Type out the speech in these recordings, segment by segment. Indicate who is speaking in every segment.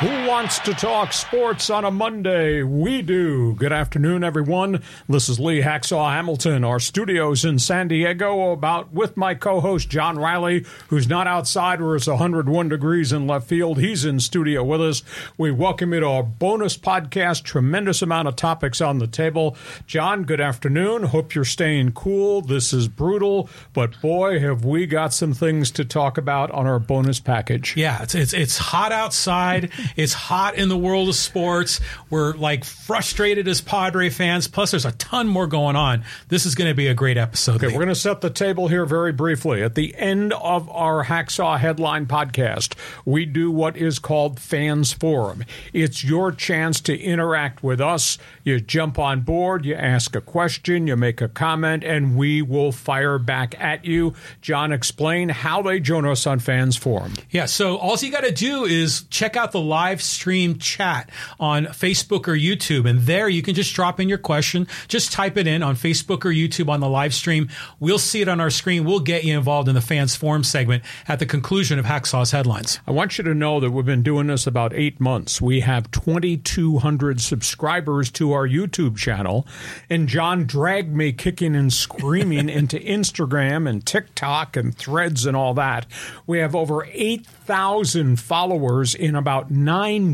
Speaker 1: Who wants to talk sports on a Monday? We do. Good afternoon, everyone. This is Lee Hacksaw Hamilton. Our studios in San Diego, about with my co-host John Riley, who's not outside where it's 101 degrees in left field. He's in studio with us. We welcome you to our bonus podcast. Tremendous amount of topics on the table. John, good afternoon. Hope you're staying cool. This is brutal, but boy, have we got some things to talk about on our bonus package.
Speaker 2: Yeah, it's it's, it's hot outside. It's hot in the world of sports. We're like frustrated as Padre fans. Plus, there's a ton more going on. This is going to be a great episode.
Speaker 1: Okay, we're going to set the table here very briefly. At the end of our Hacksaw Headline podcast, we do what is called Fans Forum. It's your chance to interact with us. You jump on board, you ask a question, you make a comment, and we will fire back at you. John, explain how they join us on Fans Forum.
Speaker 2: Yeah, so all you got to do is check out the live live stream chat on Facebook or YouTube. And there you can just drop in your question. Just type it in on Facebook or YouTube on the live stream. We'll see it on our screen. We'll get you involved in the fans forum segment at the conclusion of Hacksaw's headlines.
Speaker 1: I want you to know that we've been doing this about eight months. We have 2,200 subscribers to our YouTube channel. And John dragged me kicking and screaming into Instagram and TikTok and threads and all that. We have over 8,000 followers in about nine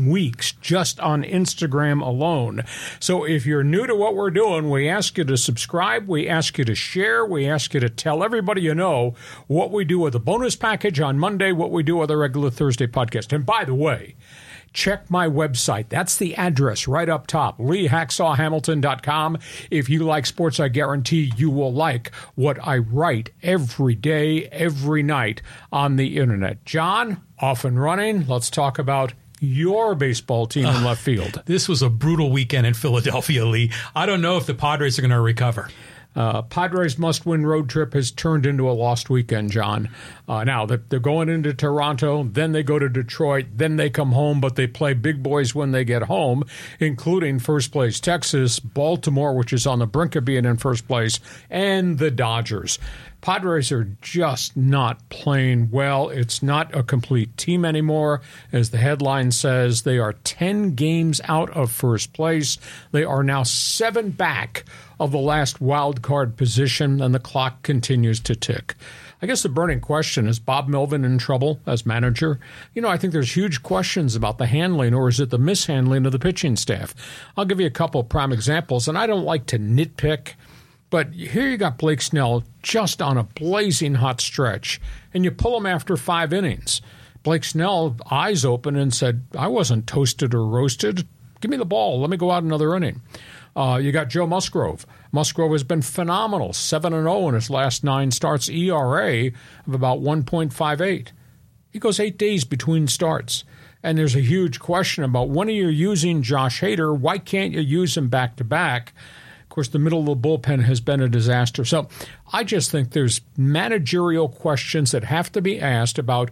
Speaker 1: weeks just on Instagram alone. So if you're new to what we're doing, we ask you to subscribe, we ask you to share, we ask you to tell everybody you know what we do with the bonus package on Monday, what we do with the regular Thursday podcast. And by the way, check my website. That's the address right up top, leehacksawhamilton.com. If you like sports, I guarantee you will like what I write every day, every night on the internet. John, off and running. Let's talk about your baseball team in left field.
Speaker 2: This was a brutal weekend in Philadelphia, Lee. I don't know if the Padres are going to recover.
Speaker 1: Uh, Padres must win road trip has turned into a lost weekend, John. Uh, now they're going into Toronto, then they go to Detroit, then they come home, but they play big boys when they get home, including first place Texas, Baltimore, which is on the brink of being in first place, and the Dodgers. Padres are just not playing well. It's not a complete team anymore. As the headline says, they are 10 games out of first place. They are now seven back of the last wild card position, and the clock continues to tick. I guess the burning question is Bob Melvin in trouble as manager? You know, I think there's huge questions about the handling, or is it the mishandling of the pitching staff? I'll give you a couple of prime examples, and I don't like to nitpick. But here you got Blake Snell just on a blazing hot stretch, and you pull him after five innings. Blake Snell, eyes open, and said, I wasn't toasted or roasted. Give me the ball. Let me go out another inning. Uh, you got Joe Musgrove. Musgrove has been phenomenal, 7 0 in his last nine starts, ERA of about 1.58. He goes eight days between starts. And there's a huge question about when are you using Josh Hader? Why can't you use him back to back? Course, the middle of the bullpen has been a disaster. So I just think there's managerial questions that have to be asked about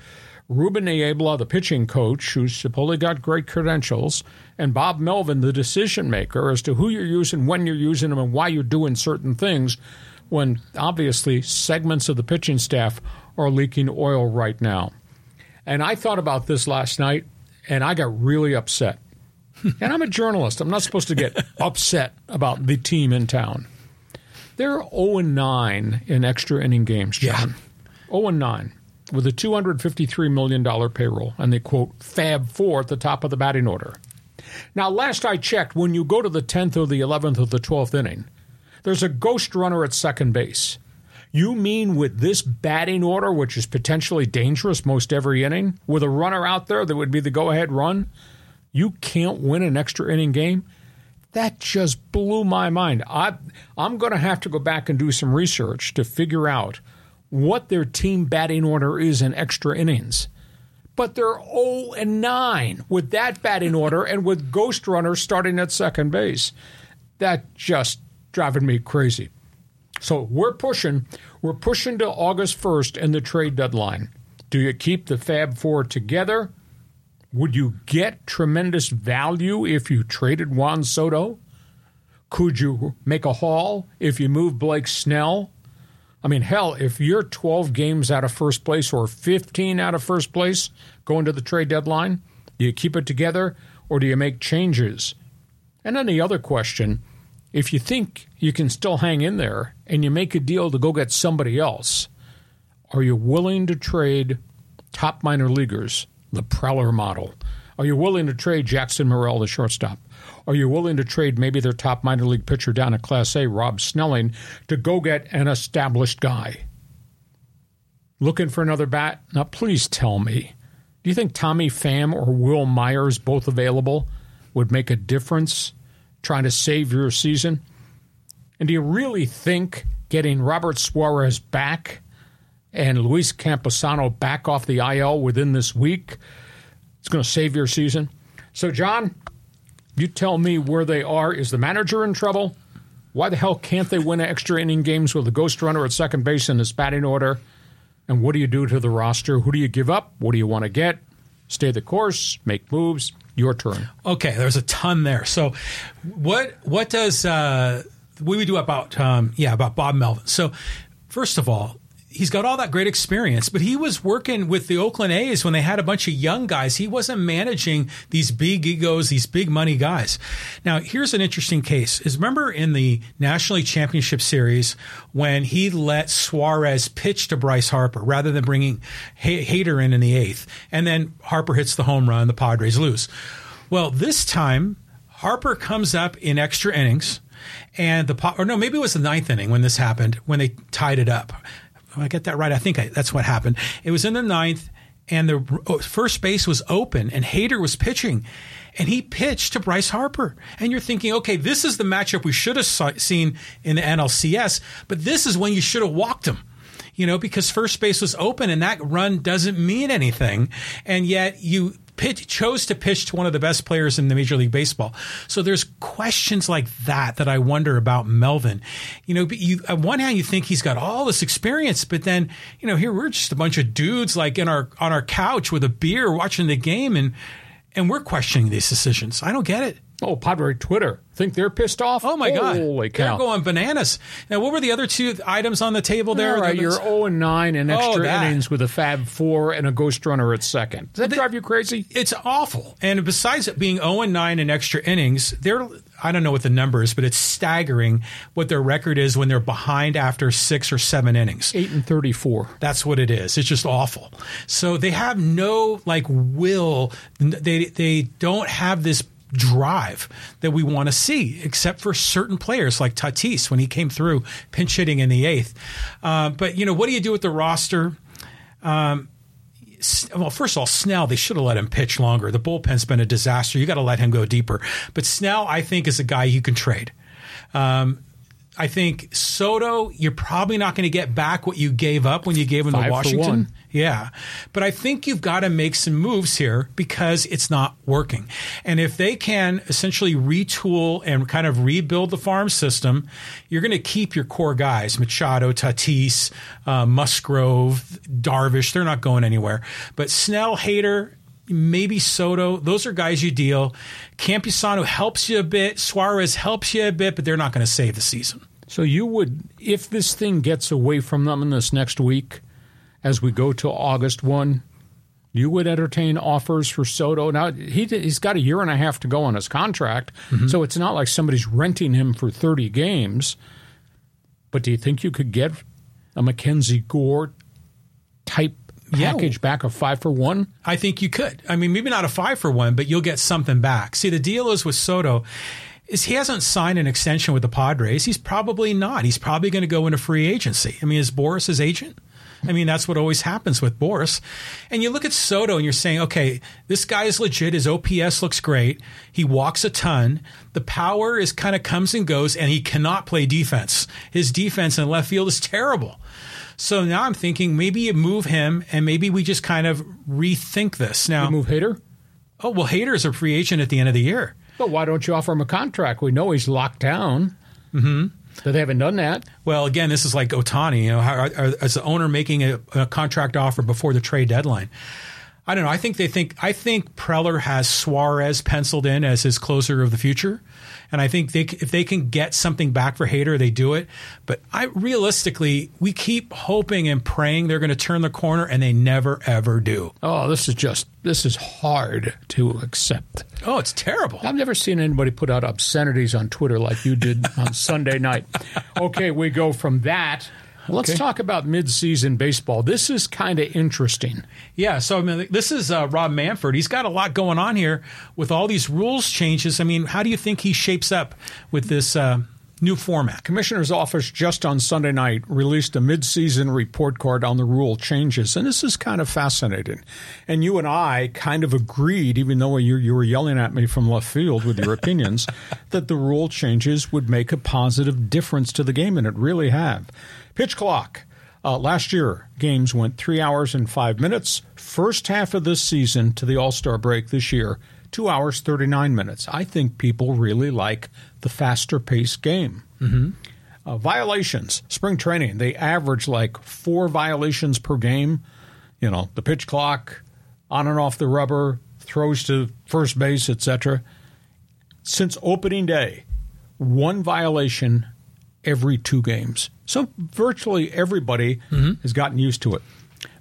Speaker 1: Ruben Niebla, the pitching coach, who's supposedly got great credentials, and Bob Melvin, the decision maker, as to who you're using, when you're using them, and why you're doing certain things, when obviously segments of the pitching staff are leaking oil right now. And I thought about this last night, and I got really upset and I'm a journalist. I'm not supposed to get upset about the team in town. They're 0 9 in extra inning games, John. Yeah. 0 9 with a $253 million payroll, and they quote Fab Four at the top of the batting order. Now, last I checked, when you go to the 10th or the 11th or the 12th inning, there's a ghost runner at second base. You mean with this batting order, which is potentially dangerous most every inning, with a runner out there that would be the go ahead run, you can't win an extra inning game. That just blew my mind. I, I'm going to have to go back and do some research to figure out what their team batting order is in extra innings. But they're 0 and 9 with that batting order and with Ghost Runner starting at second base. That just driving me crazy. So we're pushing. We're pushing to August 1st and the trade deadline. Do you keep the Fab Four together? Would you get tremendous value if you traded Juan Soto? Could you make a haul if you move Blake Snell? I mean, hell, if you're 12 games out of first place or 15 out of first place going to the trade deadline, do you keep it together or do you make changes? And then the other question if you think you can still hang in there and you make a deal to go get somebody else, are you willing to trade top minor leaguers, the Preller model? Are you willing to trade Jackson Merrill, the shortstop? Are you willing to trade maybe their top minor league pitcher down at Class A, Rob Snelling, to go get an established guy? Looking for another bat? Now, please tell me. Do you think Tommy Pham or Wil Myers, both available, would make a difference trying to save your season? And do you really think getting Robert Suarez back and Luis Campusano back off the IL within this week It's going to save your season? So, John, you tell me where they are. Is the manager in trouble? Why the hell can't they win extra inning games with a ghost runner at second base in this batting order? And what do you do to the roster? Who do you give up? What do you want to get? Stay the course, make moves. Your turn.
Speaker 2: Okay, there's a ton there. So, what what does uh, what we do about um, yeah about Bob Melvin? So, first of all, he's got all that great experience, but he was working with the Oakland A's when they had a bunch of young guys. He wasn't managing these big egos, these big money guys. Now, here's an interesting case. Is remember in the National League Championship Series when he let Suarez pitch to Bryce Harper rather than bringing Hader in in the eighth, and then Harper hits the home run, the Padres lose. Well, this time Harper comes up in extra innings and the or no, maybe it was the ninth inning when this happened when they tied it up. Oh, I get that right. I think I, that's what happened. It was in the ninth, and the oh, first base was open, and Hader was pitching, and he pitched to Bryce Harper. And you're thinking, okay, this is the matchup we should have seen in the NLCS, but this is when you should have walked him you know, because first base was open and that run doesn't mean anything. And yet you pitch, chose to pitch to one of the best players in the Major League Baseball. So there's questions like that that I wonder about Melvin. You know, you, on one hand, you think he's got all this experience, but then, you know, here we're just a bunch of dudes like in our, on our couch with a beer watching the game and, and we're questioning these decisions. I don't get it.
Speaker 1: Oh, Padre Twitter. Think they're pissed off?
Speaker 2: Oh my God!
Speaker 1: Holy cow!
Speaker 2: They're going bananas. Now, what were the other two items on the table there?
Speaker 1: All right, you're 0 and 9 in oh, extra
Speaker 2: Oh,
Speaker 1: innings with a Fab Four and a Ghost Runner at second. Does that drive you crazy?
Speaker 2: It's awful. And besides it being 0 and 9 in extra innings, they're I don't know what the number is, but it's staggering what their record is when they're behind after six or seven innings.
Speaker 1: Eight and thirty-four.
Speaker 2: That's what it is. It's just awful. So they have no like will. They they don't have this drive that we want to see, except for certain players like Tatis when he came through pinch hitting in the eighth. Uh, but you know, what do you do with the roster? Um, well, first of all, Snell, they should have let him pitch longer. The bullpen's been a disaster. You got to let him go deeper. But Snell, I think, is a guy you can trade. Um, I think Soto, you're probably not going to get back what you gave up when you gave him
Speaker 1: Five
Speaker 2: to Washington. Yeah. But I think you've got to make some moves here because it's not working. And if they can essentially retool and kind of rebuild the farm system, you're going to keep your core guys Machado, Tatis, uh, Musgrove, Darvish. They're not going anywhere. But Snell, Hader, maybe Soto. Those are guys you deal. Campusano helps you a bit. Suarez helps you a bit, but they're not going to save the season.
Speaker 1: So you would, if this thing gets away from them in this next week, as we go to August one, you would entertain offers for Soto. Now he he's got a year and a half to go on his contract, mm-hmm. so it's not like somebody's renting him for thirty games. But do you think you could get a Mackenzie Gore type
Speaker 2: Yeah.
Speaker 1: package back of five for one?
Speaker 2: I think you could. I mean, maybe not a five for one, but you'll get something back. See, the deal is with Soto is he hasn't signed an extension with the Padres. He's probably not. He's probably going to go into free agency. I mean, is Boras his agent? I mean, that's what always happens with Boras. And you look at Soto and you're saying, okay, this guy is legit. His OPS looks great. He walks a ton. The power is kind of comes and goes, and he cannot play defense. His defense in left field is terrible. So now I'm thinking maybe you move him and maybe we just kind of rethink this. Now,
Speaker 1: Move Hader?
Speaker 2: oh, well, Hader's a free agent at the end of the year.
Speaker 1: But why don't you offer him a contract? We know he's locked down. Mm-hmm. But they haven't done that.
Speaker 2: Well, again, this is like Ohtani. You know, how, are, is the owner making a, a contract offer before the trade deadline? I don't know. I think they think I think Preller has Suarez penciled in as his closer of the future, and I think they if they can get something back for Hader, they do it. But I realistically, we keep hoping and praying they're going to turn the corner, and they never ever do.
Speaker 1: Oh, this is just this is hard to accept.
Speaker 2: Oh, it's terrible.
Speaker 1: I've never seen anybody put out obscenities on Twitter like you did on Sunday night. Okay, we go from that. Let's
Speaker 2: Okay.
Speaker 1: talk about midseason baseball. This is kind of interesting.
Speaker 2: Yeah, so I mean, this is uh, Rob Manfred. He's got a lot going on here with all these rules changes. I mean, how do you think he shapes up with this uh, new format?
Speaker 1: Commissioner's office just on Sunday night released a midseason report card on the rule changes, and this is kind of fascinating. And you and I kind of agreed, even though you, you were yelling at me from left field with your opinions, that the rule changes would make a positive difference to the game, and it really have. Pitch clock. Uh, last year, games went three hours and five minutes. First half of this season to the All Star break this year, two hours, 39 minutes. I think people really like the faster paced game. Uh, violations, spring training, they average like four violations per game. You know, the pitch clock, on and off the rubber, throws to first base, etc. Since opening day, one violation every two games. So virtually everybody has gotten used to it.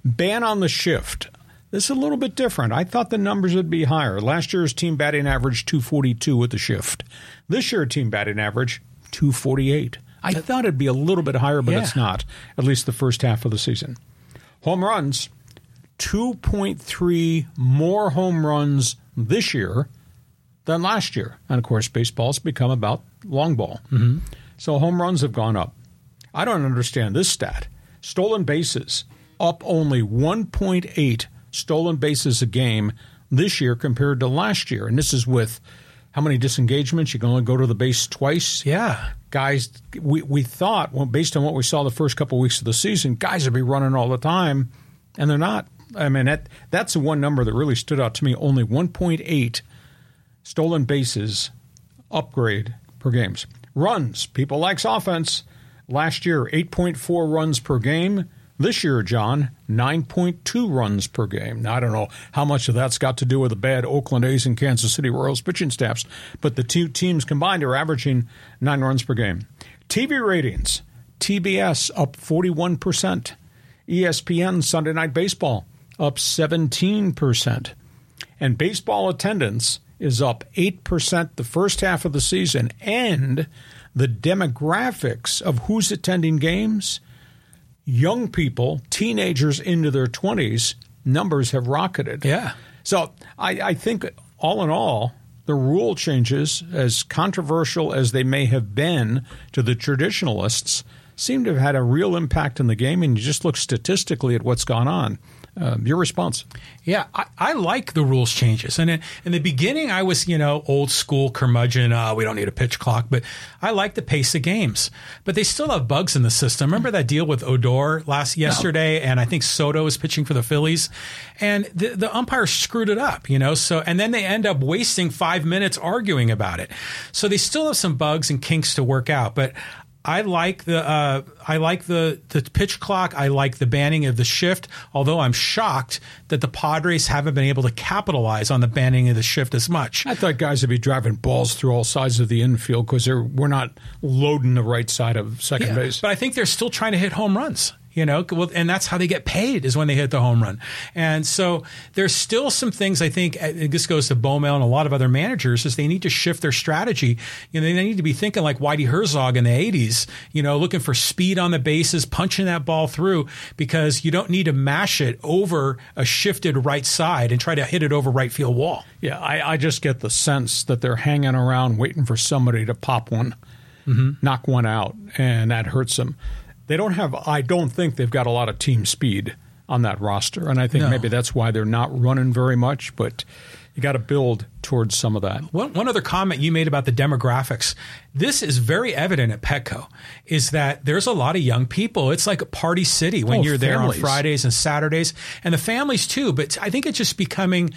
Speaker 1: Ban on the shift. This is a little bit different. I thought the numbers would be higher. Last year's team batting average 242 with the shift. This year team batting average 248. I thought it'd be a little bit higher, but
Speaker 2: Yeah.
Speaker 1: it's not. At least the first half of the season. Home runs 2.3 more home runs this year than last year. And of course, baseball's become about long ball. Mm-hmm. So home runs have gone up. I don't understand this stat. Stolen bases up only 1.8 stolen bases a game this year compared to last year. And this is with how many disengagements? You can only go to the base twice.
Speaker 2: Yeah.
Speaker 1: Guys, we, we thought, well, based on what we saw the first couple weeks of the season, guys would be running all the time, and they're not. I mean, that, that's the one number that really stood out to me. Only 1.8 stolen bases upgrade per games. Runs. People likes offense. Last year, 8.4 runs per game. This year, John, 9.2 runs per game. Now, I don't know how much of that's got to do with the bad Oakland A's and Kansas City Royals pitching staffs, but the two teams combined are averaging nine runs per game. TV ratings. TBS up 41%. ESPN Sunday Night Baseball up 17%. And baseball attendance is up 8% the first half of the season. And the demographics of who's attending games, young people, teenagers into their 20s, numbers have rocketed.
Speaker 2: Yeah.
Speaker 1: So I, I think all in all, the rule changes, as controversial as they may have been to the traditionalists, seem to have had a real impact in the game. And you just look statistically at what's gone on. Uh, your response?
Speaker 2: Yeah, I, I like the rules changes. And in, in the beginning, I was, you know, old school curmudgeon. Uh, we don't need a pitch clock, but I like the pace of games. But they still have bugs in the system. Remember that deal with Odor last yesterday, and I think Soto is pitching for the Phillies, and the, the umpire screwed it up, you know. So and then they end up wasting five minutes arguing about it. So they still have some bugs and kinks to work out, but. I like the uh, I like the the pitch clock. I like the banning of the shift. Although I'm shocked that the Padres haven't been able to capitalize on the banning of the shift as much.
Speaker 1: I thought guys would be driving balls through all sides of the infield because we're not loading the right side of second
Speaker 2: Yeah,
Speaker 1: base.
Speaker 2: But I think they're still trying to hit home runs. You know, well, and that's how they get paid is when they hit the home run. And so there's still some things I think uh, this goes to Bowmel and a lot of other managers is they need to shift their strategy. You know, they need to be thinking like Whitey Herzog in the 80s, you know, looking for speed on the bases, punching that ball through because you don't need to mash it over a shifted right side and try to hit it over right field wall.
Speaker 1: yeah, I, I just get the sense that they're hanging around waiting for somebody to pop one, knock one out, and that hurts them. They don't have. I don't think they've got a lot of team speed on that roster, and I think
Speaker 2: No.
Speaker 1: maybe that's why they're not running very much. But you got to build towards some of that.
Speaker 2: One, one other comment you made about the demographics. This is very evident at Petco, is that there's a lot of young people. It's like a party city when
Speaker 1: Oh,
Speaker 2: you're there on Fridays and Saturdays, and the families too. But I think it's just becoming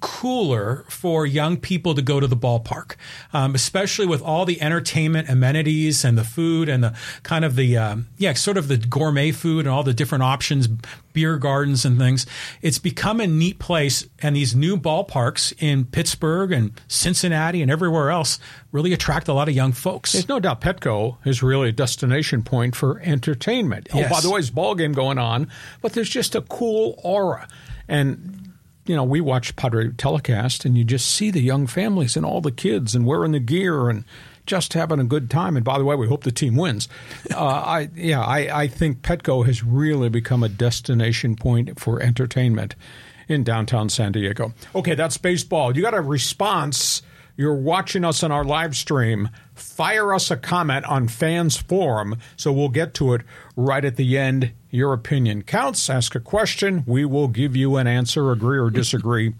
Speaker 2: cooler for young people to go to the ballpark, um, especially with all the entertainment amenities and the food and the kind of the um, yeah sort of the gourmet food and all the different options, beer gardens and things. It's become a neat place, and these new ballparks in Pittsburgh and Cincinnati and everywhere else really attract a lot of young folks.
Speaker 1: There's no doubt Petco is really a destination point for entertainment.
Speaker 2: Yes.
Speaker 1: Oh, by the way, there's a ball game going on, but there's just a cool aura. And you know, we watch Padre telecast, and you just see the young families and all the kids and wearing the gear and just having a good time. And by the way, we hope the team wins. Uh, I yeah, I, I think Petco has really become a destination point for entertainment in downtown San Diego. Okay, that's baseball. You got a response. You're watching us on our live stream. Fire us a comment on Fans Forum, so we'll get to it right at the end. Your opinion counts. Ask a question. We will give you an answer, agree or disagree.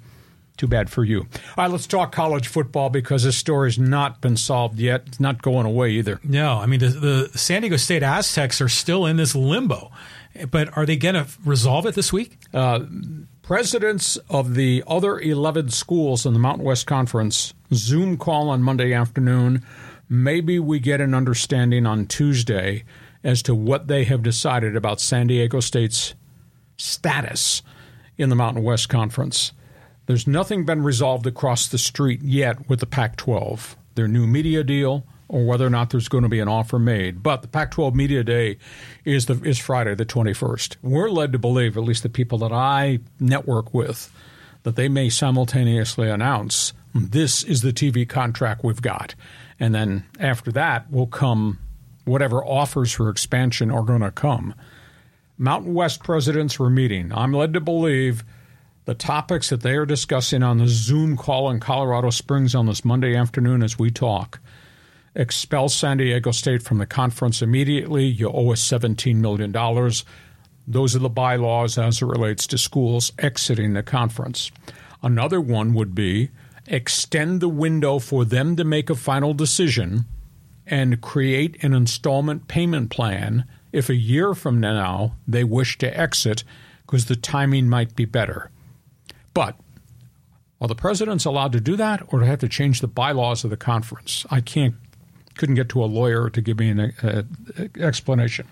Speaker 1: Too bad for you. All right, let's talk college football because this story's not been solved yet. It's not going away either.
Speaker 2: No, I mean the, the San Diego State Aztecs are still in this limbo, but are they going to resolve it this week?
Speaker 1: Uh, presidents of the other 11 schools in the Mountain West Conference Zoom call on Monday afternoon. Maybe we get an understanding on Tuesday as to what they have decided about San Diego State's status in the Mountain West Conference. There's nothing been resolved across the street yet with the Pac 12, their new media deal, or whether or not there's going to be an offer made. But the Pac 12 Media Day is, the, is Friday, the 21st. We're led to believe, at least the people that I network with, that they may simultaneously announce this is the TV contract we've got. And then after that will come whatever offers for expansion are going to come. Mountain West presidents were meeting. I'm led to believe the topics that they are discussing on the Zoom call in Colorado Springs on this Monday afternoon as we talk. Expel San Diego State from the conference immediately. You owe us $17 million. Those are the bylaws as it relates to schools exiting the conference. Another one would be extend the window for them to make a final decision and create an installment payment plan if a year from now they wish to exit because the timing might be better. But are the presidents allowed to do that or do they have to change the bylaws of the conference? I can't couldn't get to a lawyer to give me an uh, explanation.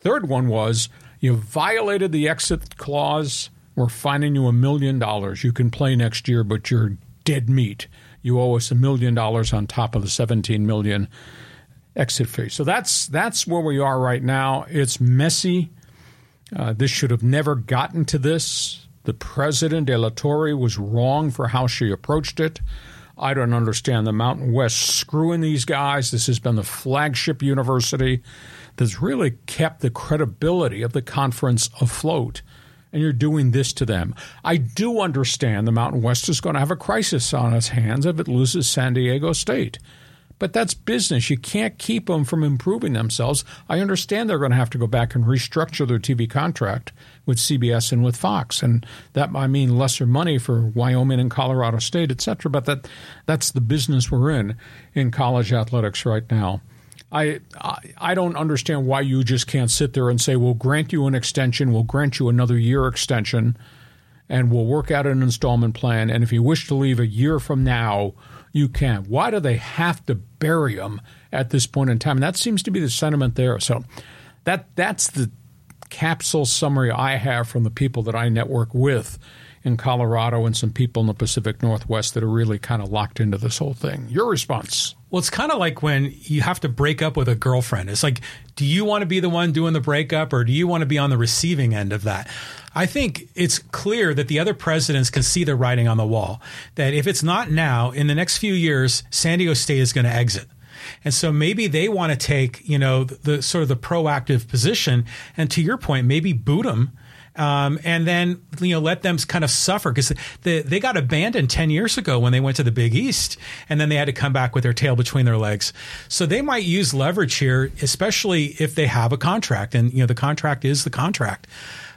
Speaker 1: Third one was you violated the exit clause. We're fining you a million dollars. You can play next year, but you're dead meat. You owe us a million dollars on top of the 17 million exit fee. So that's that's where we are right now. It's messy. Uh, this should have never gotten to this. The president, De La Torre, was wrong for how she approached it. I don't understand the Mountain West screwing these guys. This has been the flagship university that's really kept the credibility of the conference afloat. And you're doing this to them. I do understand the Mountain West is going to have a crisis on its hands if it loses San Diego State. But that's business. You can't keep them from improving themselves. I understand they're going to have to go back and restructure their TV contract with CBS and with Fox, and that might mean lesser money for Wyoming and Colorado State, et cetera. But that that's the business we're in in college athletics right now. I, I don't understand why you just can't sit there and say we'll grant you an extension, we'll grant you another year extension, and we'll work out an installment plan. And if you wish to leave a year from now you can. Why do they have to bury them at this point in time? And that seems to be the sentiment there. So that that's the capsule summary I have from the people that I network with in Colorado and some people in the Pacific Northwest that are really kind of locked into this whole thing. Your response?
Speaker 2: Well, it's kind of like when you have to break up with a girlfriend. It's like, do you want to be the one doing the breakup or do you want to be on the receiving end of that? I think it's clear that the other presidents can see the writing on the wall. That if it's not now, in the next few years, San Diego State is going to exit. And so maybe they want to take, you know, the, the, sort of the proactive position. And to your point, maybe boot them. Um, and then you know let them kind of suffer because they, they got abandoned 10 years ago when they went to the Big East and then they had to come back with their tail between their legs. So they might use leverage here, especially if they have a contract and you know the contract is the contract.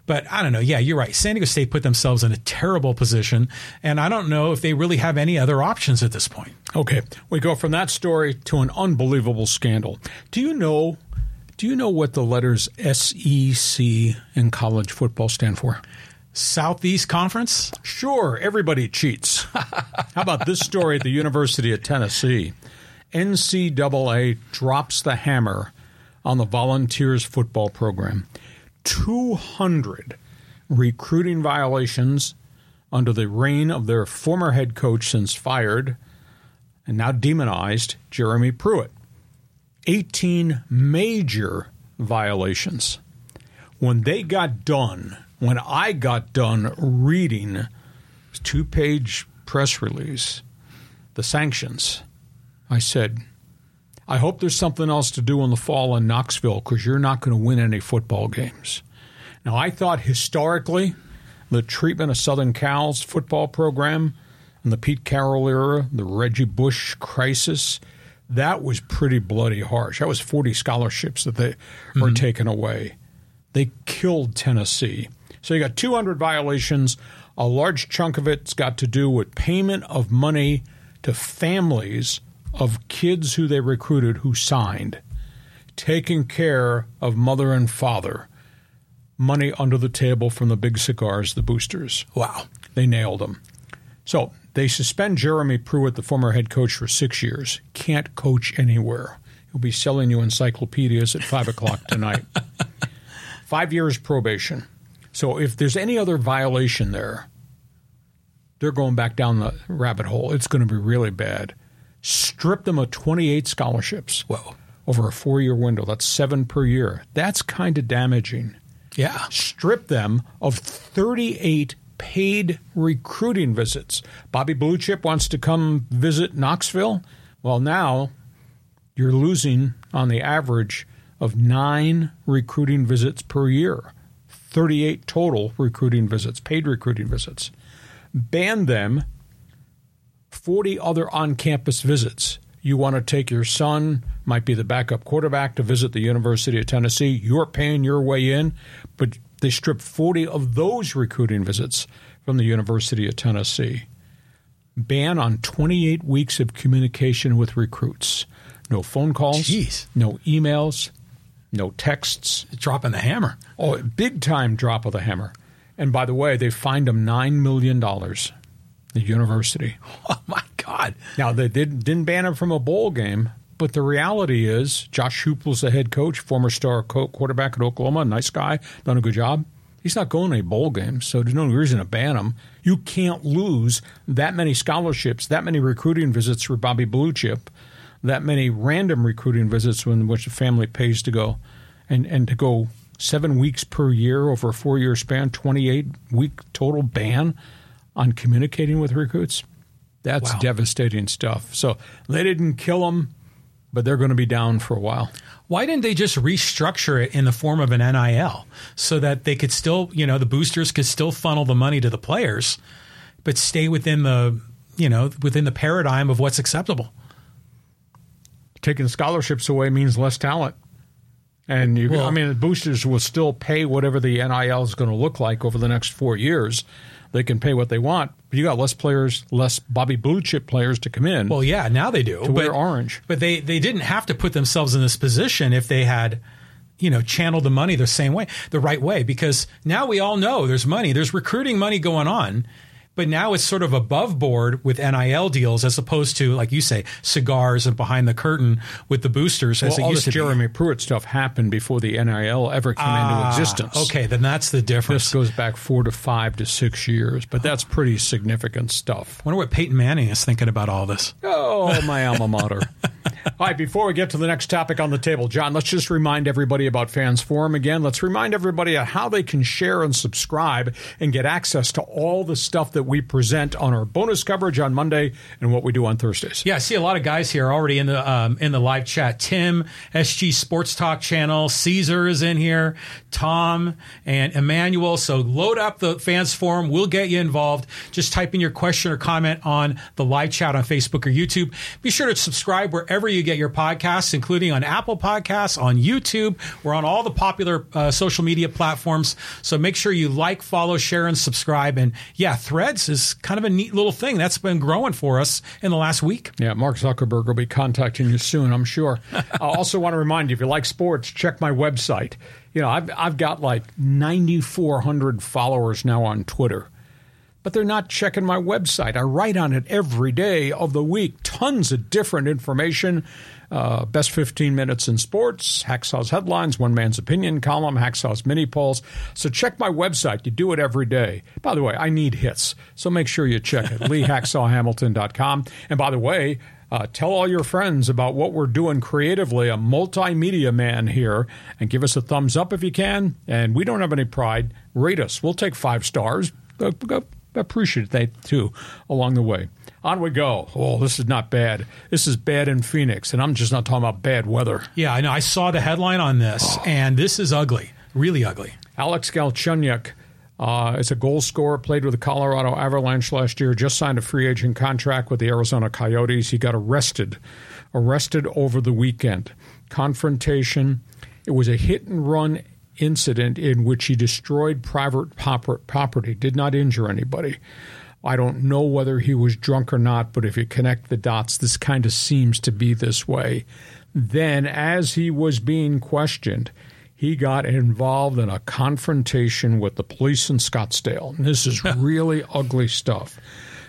Speaker 2: But I don't know. Yeah, you're right. San Diego State put themselves in a terrible position, and I don't know if they really have any other options at this point.
Speaker 1: Okay, we go from that story to an unbelievable scandal. Do you know? Do you know what the letters SEC in college football stand for?
Speaker 2: Southeast Conference?
Speaker 1: Sure, everybody cheats. How about this story at the University of Tennessee? NCAA drops the hammer on the Volunteers football program. 200 recruiting violations under the reign of their former head coach since fired and now demonized Jeremy Pruitt. 18 major violations. When they got done, when I got done reading two page press release, the sanctions, I said, I hope there's something else to do in the fall in Knoxville because you're not going to win any football games. Now, I thought historically the treatment of Southern Cal's football program in the Pete Carroll era, the Reggie Bush crisis, that was pretty bloody harsh. That was 40 scholarships that they mm-hmm. were taken away. They killed Tennessee. So you got 200 violations. A large chunk of it's got to do with payment of money to families of kids who they recruited who signed, taking care of mother and father, money under the table from the big cigars, the boosters.
Speaker 2: Wow.
Speaker 1: They nailed them. So they suspend Jeremy Pruitt, the former head coach, for six years. Can't coach anywhere. He'll be selling you encyclopedias at five o'clock tonight. Five years probation. So if there's any other violation there, they're going back down the rabbit hole. It's going to be really bad. Strip them of 28 scholarships.
Speaker 2: Whoa.
Speaker 1: Over a four year window. That's seven per year. That's kind of damaging.
Speaker 2: Yeah.
Speaker 1: Strip them of 38 paid recruiting visits. Bobby Bluechip wants to come visit Knoxville. Well, now you're losing on the average of nine recruiting visits per year, 38 total recruiting visits, paid recruiting visits. Ban them 40 other on campus visits. You want to take your son, might be the backup quarterback, to visit the University of Tennessee. You're paying your way in, but they stripped 40 of those recruiting visits from the University of Tennessee. Ban on 28 weeks of communication with recruits. No phone calls,
Speaker 2: Jeez.
Speaker 1: no emails, no texts.
Speaker 2: Dropping the hammer.
Speaker 1: Oh, big time drop of the hammer. And by the way, they fined them $9 million, the university.
Speaker 2: Oh, my God.
Speaker 1: Now, they did, didn't ban him from a bowl game, but the reality is, Josh Heupel's the head coach, former star quarterback at Oklahoma, nice guy, done a good job. He's not going to a bowl game, so there's no reason to ban him. You can't lose that many scholarships, that many recruiting visits for Bobby Bluechip, that many random recruiting visits in which the family pays to go, and, and to go seven weeks per year over a four year span, 28 week total ban on communicating with recruits. That's wow. devastating stuff. So they didn't kill them, but they're going to be down for a while.
Speaker 2: Why didn't they just restructure it in the form of an NIL so that they could still, you know, the boosters could still funnel the money to the players, but stay within the, you know, within the paradigm of what's acceptable?
Speaker 1: Taking scholarships away means less talent. And you, well, I mean, the boosters will still pay whatever the NIL is going to look like over the next four years they can pay what they want. But you got less players, less Bobby Blue chip players to come in.
Speaker 2: Well, yeah, now they do.
Speaker 1: To but, wear orange.
Speaker 2: But they, they didn't have to put themselves in this position if they had you know, channeled the money the same way, the right way, because now we all know there's money, there's recruiting money going on but now it's sort of above board with NIL deals as opposed to, like you say, cigars and behind the curtain with the boosters
Speaker 1: well,
Speaker 2: as it
Speaker 1: all
Speaker 2: used
Speaker 1: this
Speaker 2: to
Speaker 1: Jeremy
Speaker 2: be.
Speaker 1: Pruitt stuff happened before the NIL ever came ah, into existence.
Speaker 2: Okay, then that's the difference.
Speaker 1: This goes back four to five to six years, but that's pretty significant stuff.
Speaker 2: I wonder what Peyton Manning is thinking about all this.
Speaker 1: Oh, my alma mater. All right, before we get to the next topic on the table, John, let's just remind everybody about Fans Forum again. Let's remind everybody how they can share and subscribe and get access to all the stuff that we present on our bonus coverage on Monday and what we do on Thursdays.
Speaker 2: Yeah, I see a lot of guys here already in the um, in the live chat. Tim, SG Sports Talk channel, Caesar is in here, Tom and Emmanuel. So load up the Fans Forum. We'll get you involved. Just type in your question or comment on the live chat on Facebook or YouTube. Be sure to subscribe wherever you get your podcasts, including on Apple Podcasts, on YouTube. We're on all the popular uh, social media platforms. So make sure you like, follow, share, and subscribe. And yeah, Threads is kind of a neat little thing that's been growing for us in the last week.
Speaker 1: Yeah, Mark Zuckerberg will be contacting you soon, I'm sure. I also want to remind you if you like sports, check my website. You know, I've, I've got like 9,400 followers now on Twitter but they're not checking my website. I write on it every day of the week, tons of different information. Uh, best 15 minutes in sports, Hacksaw's headlines, one man's opinion column, Hacksaw's mini polls. So check my website. You do it every day. By the way, I need hits, so make sure you check it. LeeHacksawHamilton.com. And by the way, uh, tell all your friends about what we're doing creatively, a multimedia man here, and give us a thumbs up if you can. And we don't have any pride. Rate us. We'll take five stars. Go, go appreciate that too along the way. On we go. Oh, this is not bad. This is bad in Phoenix, and I'm just not talking about bad weather.
Speaker 2: Yeah, I know. I saw the headline on this, oh. and this is ugly, really ugly.
Speaker 1: Alex Galchenyuk uh, is a goal scorer, played with the Colorado Avalanche last year, just signed a free agent contract with the Arizona Coyotes. He got arrested, arrested over the weekend. Confrontation. It was a hit and run incident in which he destroyed private property, did not injure anybody. I don't know whether he was drunk or not, but if you connect the dots, this kind of seems to be this way. Then, as he was being questioned, he got involved in a confrontation with the police in Scottsdale. And this is really ugly stuff.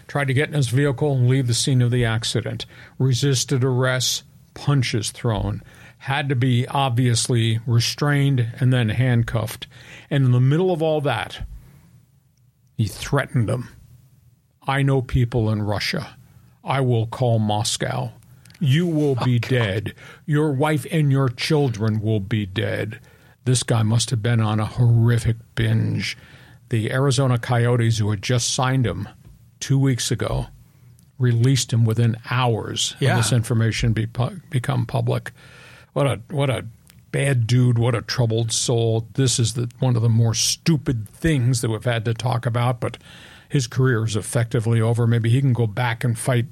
Speaker 1: Tried to get in his vehicle and leave the scene of the accident, resisted arrest, punches thrown had to be obviously restrained and then handcuffed. And in the middle of all that, he threatened them. I know people in Russia. I will call Moscow. You will be oh, dead. Your wife and your children will be dead. This guy must have been on a horrific binge. The Arizona Coyotes, who had just signed him two weeks ago, released him within hours yeah. of this information be, become public. What a what a bad dude, what a troubled soul. This is the, one of the more stupid things that we've had to talk about, but his career is effectively over. Maybe he can go back and fight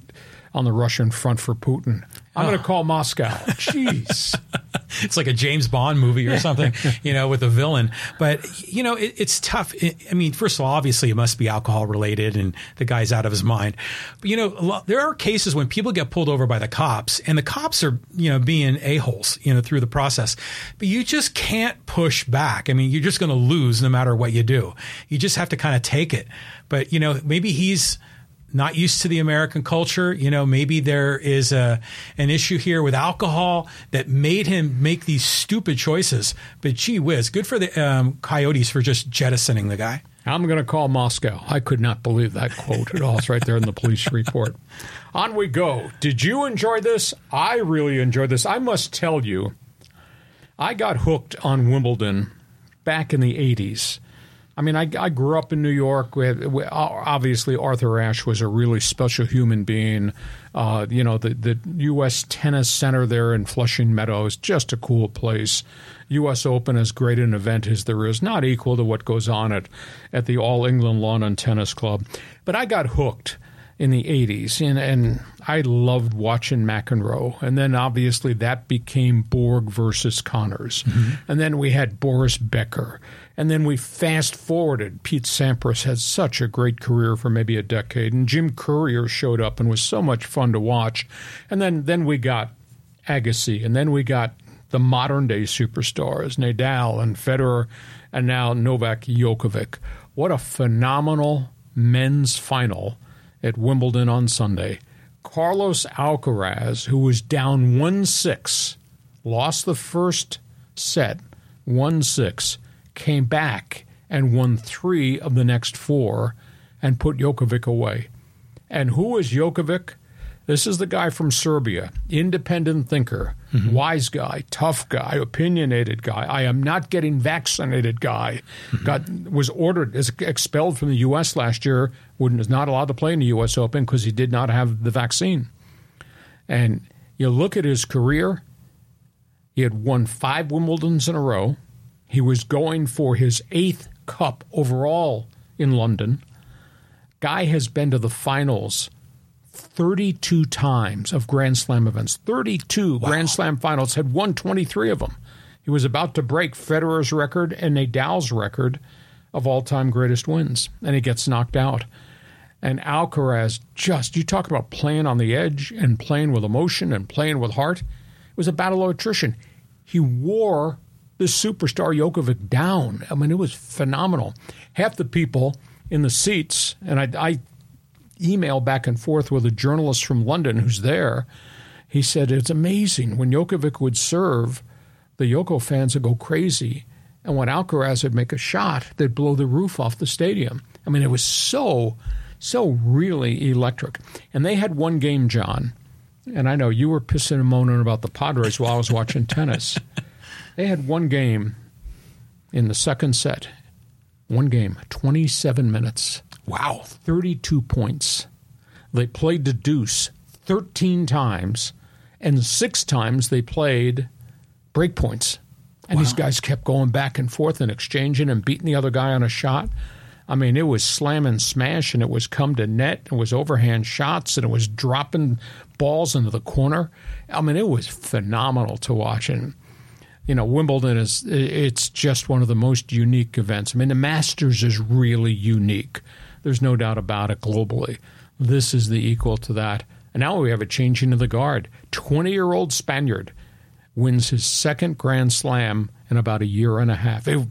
Speaker 1: on the Russian front for Putin. I'm oh. going to call Moscow. Jeez.
Speaker 2: it's like a James Bond movie or something, you know, with a villain. But, you know, it, it's tough. It, I mean, first of all, obviously it must be alcohol related and the guy's out of his mind. But, you know, lot, there are cases when people get pulled over by the cops and the cops are, you know, being a-holes, you know, through the process. But you just can't push back. I mean, you're just going to lose no matter what you do. You just have to kind of take it. But, you know, maybe he's – not used to the American culture. You know, maybe there is a an issue here with alcohol that made him make these stupid choices. But gee whiz, good for the um, Coyotes for just jettisoning the guy.
Speaker 1: I'm going to call Moscow. I could not believe that quote at all. It's right there in the police report. On we go. Did you enjoy this? I really enjoyed this. I must tell you, I got hooked on Wimbledon back in the 80s. I mean, I, I grew up in New York. Had, obviously, Arthur Ashe was a really special human being. Uh, you know, the, the U.S. Tennis Center there in Flushing Meadows, just a cool place. U.S. Open, as great an event as there is, not equal to what goes on at, at the All England Lawn and Tennis Club. But I got hooked in the 80s, and, and I loved watching McEnroe. And then obviously that became Borg versus Connors. Mm-hmm. And then we had Boris Becker. And then we fast forwarded. Pete Sampras had such a great career for maybe a decade, and Jim Courier showed up and was so much fun to watch. And then then we got Agassi, and then we got the modern day superstars, Nadal and Federer, and now Novak Djokovic. What a phenomenal men's final at Wimbledon on Sunday. Carlos Alcaraz, who was down 1 6, lost the first set 1 6 came back and won three of the next four and put Djokovic away. And who is Djokovic? This is the guy from Serbia, independent thinker, mm-hmm. wise guy, tough guy, opinionated guy. I am not getting vaccinated guy. Mm-hmm. Got was ordered is expelled from the U.S. last year. Was not allowed to play in the U.S. Open because he did not have the vaccine. And you look at his career. He had won five Wimbledons in a row. He was going for his eighth cup overall in London. Guy has been to the finals 32 times of Grand Slam events. 32 Grand Slam finals, had won 23 of them. He was about to break Federer's record and Nadal's record of all time greatest wins, and he gets knocked out. And Alcaraz just, you talk about playing on the edge and playing with emotion and playing with heart. It was a battle of attrition. He wore the superstar Djokovic down. I mean, it was phenomenal. Half the people in the seats, and I, I emailed back and forth with a journalist from London who's there. He said it's amazing when Djokovic would serve, the Djoko fans would go crazy, and when Alcaraz would make a shot, they'd blow the roof off the stadium. I mean, it was so, so really electric. And they had one game, John, and I know you were pissing and moaning about the Padres while I was watching tennis. They had one game in the second set. One game, 27 minutes.
Speaker 2: Wow.
Speaker 1: 32 points. They played the deuce 13 times, and six times they played break points. And wow. these guys kept going back and forth and exchanging and beating the other guy on a shot. I mean, it was slam and smash, and it was come to net, and it was overhand shots, and it was dropping balls into the corner. I mean, it was phenomenal to watch. And you know, Wimbledon is it's just one of the most unique events. I mean, the Masters is really unique. There's no doubt about it globally. This is the equal to that. And now we have a changing of the guard. 20 year old Spaniard wins his second Grand Slam in about a year and a half. It,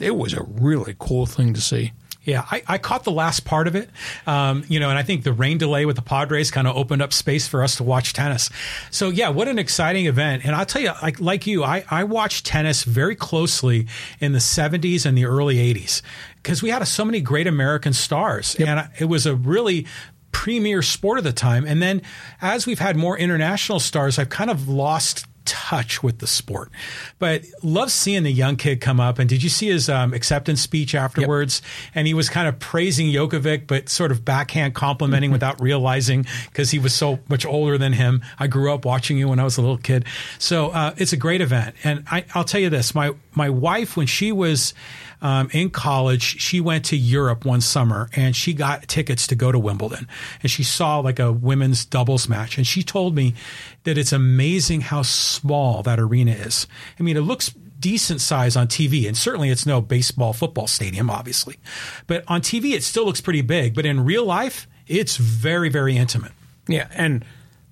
Speaker 1: it was a really cool thing to see.
Speaker 2: Yeah, I, I, caught the last part of it, um, you know, and I think the rain delay with the Padres kind of opened up space for us to watch tennis. So yeah, what an exciting event! And I'll tell you, like like you, I, I watched tennis very closely in the '70s and the early '80s because we had so many great American stars, yep. and it was a really premier sport at the time. And then as we've had more international stars, I've kind of lost touch with the sport. But love seeing the young kid come up. And did you see his um, acceptance speech afterwards? Yep. And he was kind of praising Djokovic, but sort of backhand complimenting without realizing because he was so much older than him. I grew up watching you when I was a little kid. So uh, it's a great event. And I, I'll tell you this my, my wife, when she was um, in college, she went to Europe one summer and she got tickets to go to Wimbledon. And she saw like a women's doubles match. And she told me that it's amazing how small that arena is. I mean, it looks decent size on TV, and certainly it's no baseball football stadium, obviously. But on TV, it still looks pretty big. But in real life, it's very, very intimate.
Speaker 1: Yeah, and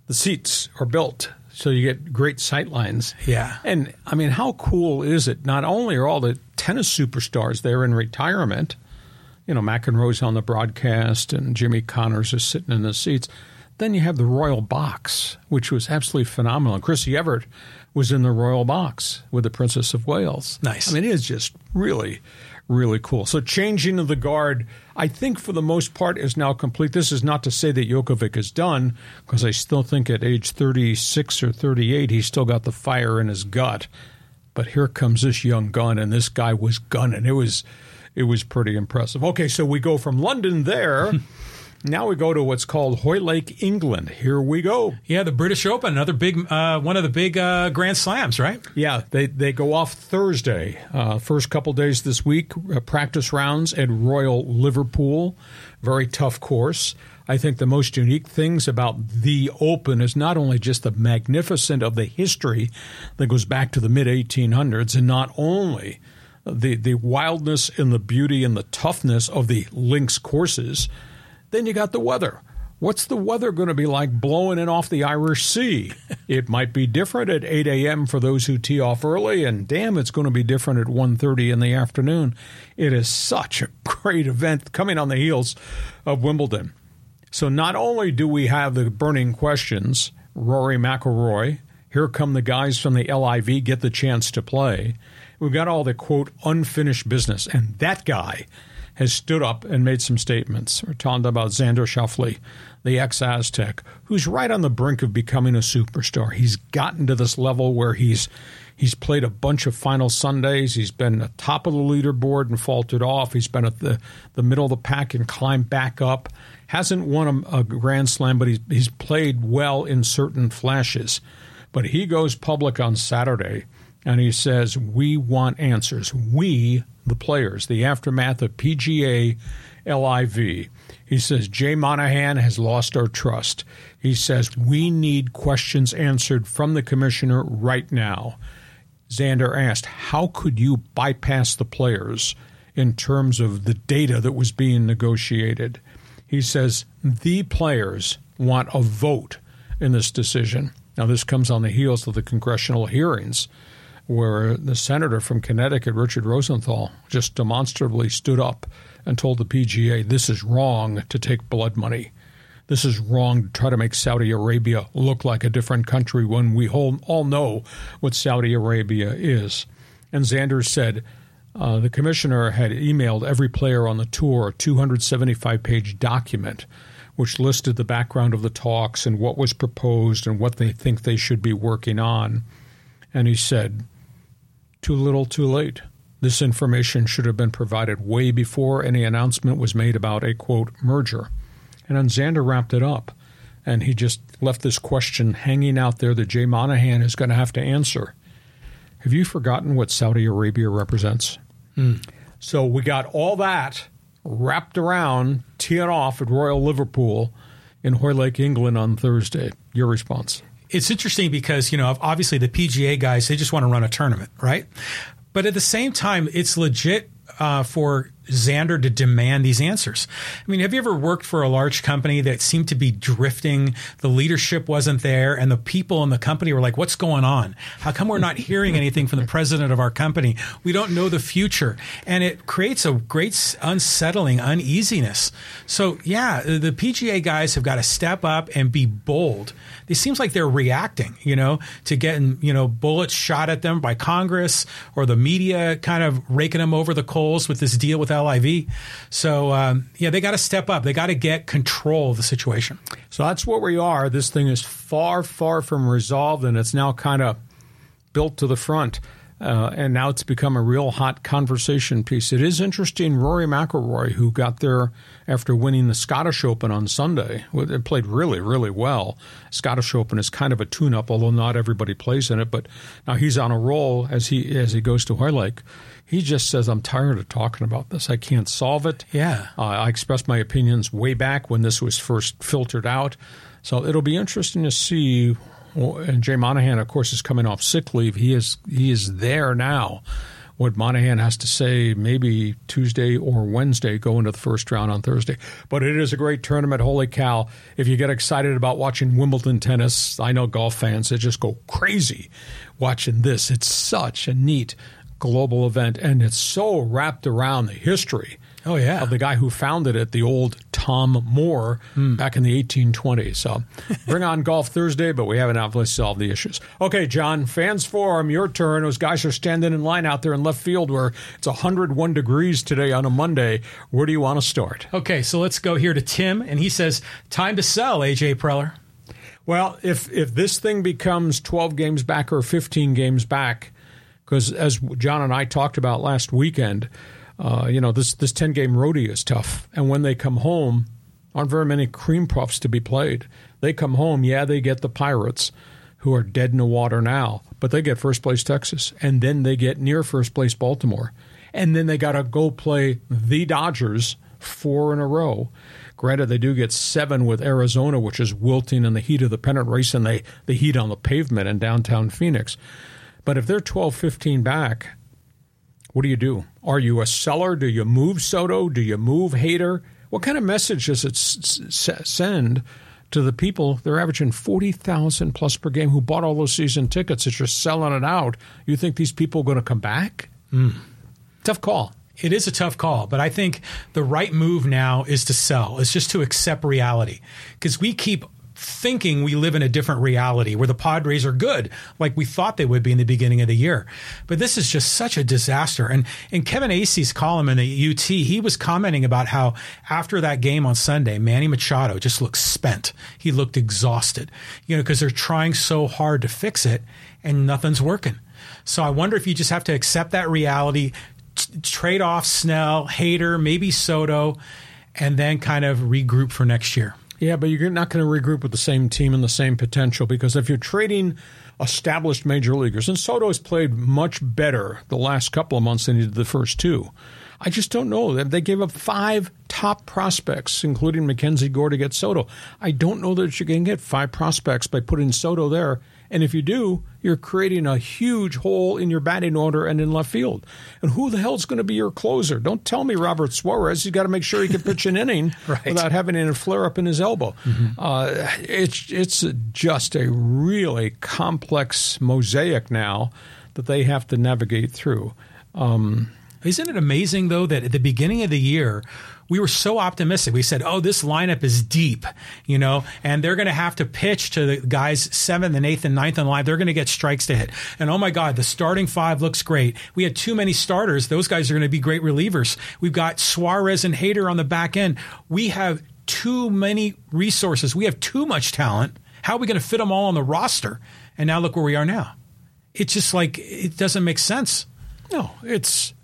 Speaker 1: the seats are built so you get great sight lines.
Speaker 2: Yeah.
Speaker 1: And I mean, how cool is it? Not only are all the tennis superstars there in retirement, you know, McEnroe's on the broadcast and Jimmy Connors is sitting in the seats. Then you have the Royal Box, which was absolutely phenomenal. Chrissie Evert was in the Royal Box with the Princess of Wales.
Speaker 2: Nice.
Speaker 1: I mean, it is just really, really cool. So changing of the guard, I think for the most part is now complete. This is not to say that Djokovic is done, because I still think at age 36 or 38 he's still got the fire in his gut. But here comes this young gun, and this guy was gunning. It was, it was pretty impressive. Okay, so we go from London there. Now we go to what's called Hoylake, England. Here we go.
Speaker 2: Yeah, the British Open, another big, uh, one of the big uh, Grand Slams, right?
Speaker 1: Yeah, they they go off Thursday. Uh, first couple days this week, uh, practice rounds at Royal Liverpool. Very tough course. I think the most unique things about the Open is not only just the magnificent of the history that goes back to the mid 1800s, and not only the the wildness and the beauty and the toughness of the links courses then you got the weather. What's the weather going to be like blowing in off the Irish Sea? it might be different at 8 a.m. for those who tee off early, and damn, it's going to be different at 1.30 in the afternoon. It is such a great event coming on the heels of Wimbledon. So not only do we have the burning questions, Rory McIlroy, here come the guys from the LIV get the chance to play. We've got all the quote unfinished business, and that guy – has stood up and made some statements. We're talking about Xander Schauffele, the ex Aztec, who's right on the brink of becoming a superstar. He's gotten to this level where he's he's played a bunch of final Sundays. He's been the top of the leaderboard and faltered off. He's been at the, the middle of the pack and climbed back up. Hasn't won a, a Grand Slam, but he's, he's played well in certain flashes. But he goes public on Saturday and he says, We want answers. We, the players, the aftermath of PGA LIV. He says, Jay Monahan has lost our trust. He says, we need questions answered from the commissioner right now. Xander asked, how could you bypass the players in terms of the data that was being negotiated? He says, the players want a vote in this decision. Now, this comes on the heels of the congressional hearings where the senator from Connecticut, Richard Rosenthal, just demonstrably stood up and told the PGA this is wrong to take blood money. This is wrong to try to make Saudi Arabia look like a different country when we all know what Saudi Arabia is. And Xander said uh, the commissioner had emailed every player on the tour a 275 page document which listed the background of the talks and what was proposed and what they think they should be working on. And he said, Too little, too late. This information should have been provided way before any announcement was made about a quote merger. And then Xander wrapped it up. And he just left this question hanging out there that Jay Monahan is going to have to answer. Have you forgotten what Saudi Arabia represents? Mm. So we got all that wrapped around, teeing off at Royal Liverpool in Hoylake, England on Thursday. Your response?
Speaker 2: It's interesting because, you know, obviously the PGA guys, they just want to run a tournament, right? But at the same time, it's legit uh, for Xander to demand these answers. I mean, have you ever worked for a large company that seemed to be drifting? The leadership wasn't there, and the people in the company were like, "What's going on? How come we're not hearing anything from the president of our company? We don't know the future," and it creates a great unsettling uneasiness. So, yeah, the PGA guys have got to step up and be bold. It seems like they're reacting, you know, to getting you know bullets shot at them by Congress or the media, kind of raking them over the coals with this deal with LIV. So, um, yeah, they got to step up. They got to get control of the situation.
Speaker 1: So that's what we are. This thing is far, far from resolved, and it's now kind of built to the front. Uh, and now it's become a real hot conversation piece. It is interesting. Rory McIlroy, who got there after winning the Scottish Open on Sunday, it played really, really well. Scottish Open is kind of a tune-up, although not everybody plays in it. But now he's on a roll as he as he goes to Hoylake. He just says, I'm tired of talking about this. I can't solve it.
Speaker 2: Yeah.
Speaker 1: Uh, I expressed my opinions way back when this was first filtered out. So it'll be interesting to see. And Jay Monahan, of course, is coming off sick leave. He is he is there now. What Monahan has to say, maybe Tuesday or Wednesday, go into the first round on Thursday. But it is a great tournament. Holy cow! If you get excited about watching Wimbledon tennis, I know golf fans that just go crazy watching this. It's such a neat global event, and it's so wrapped around the history.
Speaker 2: Oh yeah,
Speaker 1: of the guy who founded it, the old Tom Moore, mm. back in the 1820s. So, bring on golf Thursday, but we haven't obviously solved the issues. Okay, John, fans forum, your turn. Those guys are standing in line out there in left field where it's 101 degrees today on a Monday. Where do you want to start?
Speaker 2: Okay, so let's go here to Tim, and he says, "Time to sell." AJ Preller.
Speaker 1: Well, if if this thing becomes 12 games back or 15 games back, because as John and I talked about last weekend, uh, you know this this ten game roadie is tough, and when they come home, aren't very many cream puffs to be played. They come home, yeah, they get the Pirates, who are dead in the water now, but they get first place Texas, and then they get near first place Baltimore, and then they got to go play the Dodgers four in a row. Granted, they do get seven with Arizona, which is wilting in the heat of the pennant race and they the heat on the pavement in downtown Phoenix. But if they're 12, 15 back, what do you do? Are you a seller? Do you move Soto? Do you move Hader? What kind of message does it s- s- send to the people? They're averaging 40,000 plus per game who bought all those season tickets that you're selling it out. You think these people are going to come back? Mm. Tough call.
Speaker 2: It is a tough call, but I think the right move now is to sell. It's just to accept reality because we keep thinking we live in a different reality where the Padres are good, like we thought they would be in the beginning of the year. But this is just such a disaster. And in Kevin Acee's column in the UT, he was commenting about how after that game on Sunday, Manny Machado just looked spent. He looked exhausted, you know, because they're trying so hard to fix it and nothing's working. So I wonder if you just have to accept that reality, t- trade off Snell, Hader, maybe Soto, and then kind of regroup for next year.
Speaker 1: Yeah, but you're not going to regroup with the same team and the same potential because if you're trading established major leaguers. And Soto has played much better the last couple of months than he did the first two. I just don't know. They gave up five top prospects, including Mackenzie Gore, to get Soto. I don't know that you can get five prospects by putting Soto there. And if you do, you're creating a huge hole in your batting order and in left field. And who the hell's going to be your closer? Don't tell me Robert Suarez. He's got to make sure he can pitch an inning right. without having a flare up in his elbow. Mm-hmm. Uh, it's it's just a really complex mosaic now that they have to navigate through. Um,
Speaker 2: isn't it amazing, though, that at the beginning of the year, we were so optimistic. We said, oh, this lineup is deep, you know, and they're going to have to pitch to the guys seventh and eighth and ninth in line. They're going to get strikes to hit. And oh my God, the starting five looks great. We had too many starters. Those guys are going to be great relievers. We've got Suarez and Hader on the back end. We have too many resources. We have too much talent. How are we going to fit them all on the roster? And now look where we are now. It's just like, it doesn't make sense.
Speaker 1: No, it's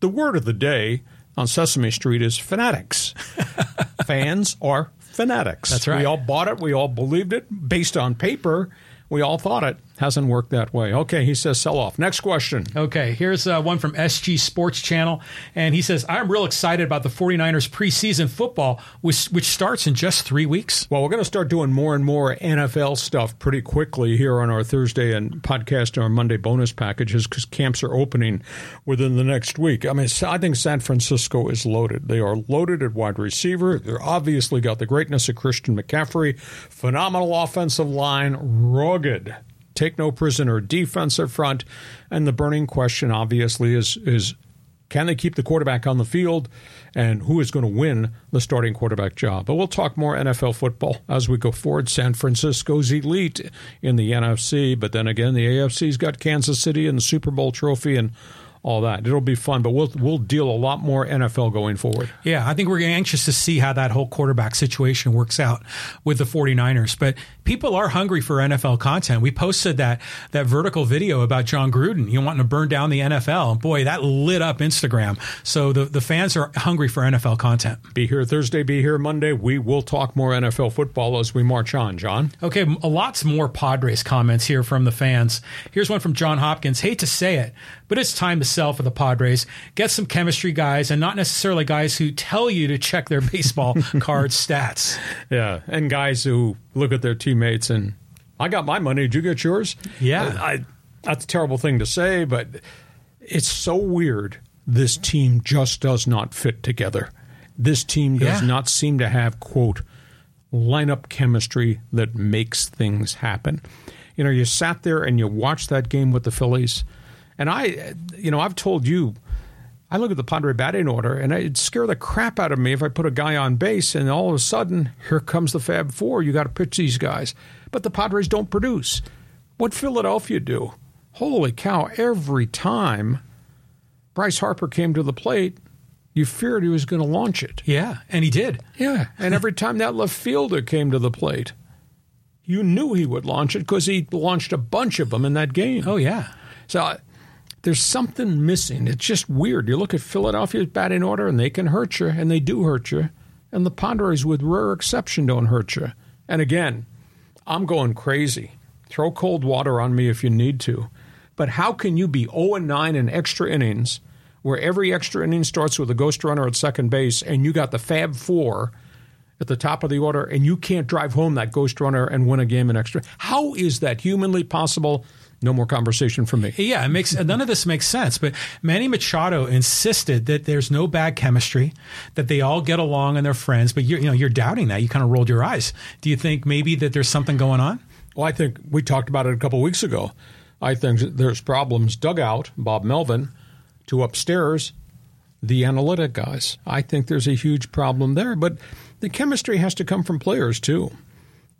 Speaker 1: the word of the day on Sesame Street is fanatics. Fans are fanatics.
Speaker 2: That's right.
Speaker 1: We all bought it. We all believed it based on paper. We all thought it. Hasn't worked that way. Okay, he says sell off. Next question.
Speaker 2: Okay, here's uh, one from SG Sports Channel. And he says, I'm real excited about the 49ers preseason football, which, which starts in just three weeks.
Speaker 1: Well, we're going to start doing more and more NFL stuff pretty quickly here on our Thursday and podcast and our Monday bonus packages because camps are opening within the next week. I mean, I think San Francisco is loaded. They are loaded at wide receiver. They're obviously got the greatness of Christian McCaffrey, phenomenal offensive line, rugged take no prisoner defensive front. And the burning question, obviously, is is can they keep the quarterback on the field, and who is going to win the starting quarterback job? But we'll talk more NFL football as we go forward. San Francisco's elite in the NFC, but then again, the AFC's got Kansas City and the Super Bowl trophy and all that. It'll be fun, but we'll we'll deal a lot more NFL going forward.
Speaker 2: Yeah, I think we're anxious to see how that whole quarterback situation works out with the 49ers. But people are hungry for NFL content. We posted that that vertical video about Jon Gruden, you wanting to burn down the NFL. Boy, that lit up Instagram. So the the fans are hungry for NFL content.
Speaker 1: Be here Thursday, be here Monday. We will talk more NFL football as we march on, John.
Speaker 2: Okay, lots more Padres comments here from the fans. Here's one from John Hopkins. Hate to say it, but it's time to sell for the Padres. Get some chemistry guys and not necessarily guys who tell you to check their baseball card stats.
Speaker 1: Yeah, and guys who look at their teammates and I got my money. Did you get yours?
Speaker 2: Yeah.
Speaker 1: I, I, that's a terrible thing to say, but it's so weird. This team just does not fit together. This team does yeah. not seem to have, quote, lineup chemistry that makes things happen. You know, you sat there and you watched that game with the Phillies – and I, you know, I've told you, I look at the Padre batting order, and it'd scare the crap out of me if I put a guy on base, and all of a sudden, here comes the Fab Four. You got to pitch these guys, but the Padres don't produce. What Philadelphia do? Holy cow! Every time Bryce Harper came to the plate, you feared he was going to launch it.
Speaker 2: Yeah, and he did.
Speaker 1: Yeah, and every time that left fielder came to the plate, you knew he would launch it because he launched a bunch of them in that game.
Speaker 2: Oh yeah.
Speaker 1: So there's something missing. It's just weird. You look at Philadelphia's batting order, and they can hurt you, and they do hurt you. And the Padres, with rare exception, don't hurt you. And again, I'm going crazy. Throw cold water on me if you need to. But how can you be 0 9 in extra innings, where every extra inning starts with a ghost runner at second base, and you got the Fab Four at the top of the order, and you can't drive home that ghost runner and win a game in extra? How is that humanly possible? No more conversation from me.
Speaker 2: Yeah, it makes none of this makes sense. But Manny Machado insisted that there's no bad chemistry, that they all get along and they're friends. But you're, you know, you're doubting that. You kind of rolled your eyes. Do you think maybe that there's something going on?
Speaker 1: Well, I think we talked about it a couple weeks ago. I think there's problems dugout, Bob Melvin, to upstairs, the analytic guys. I think there's a huge problem there. But the chemistry has to come from players too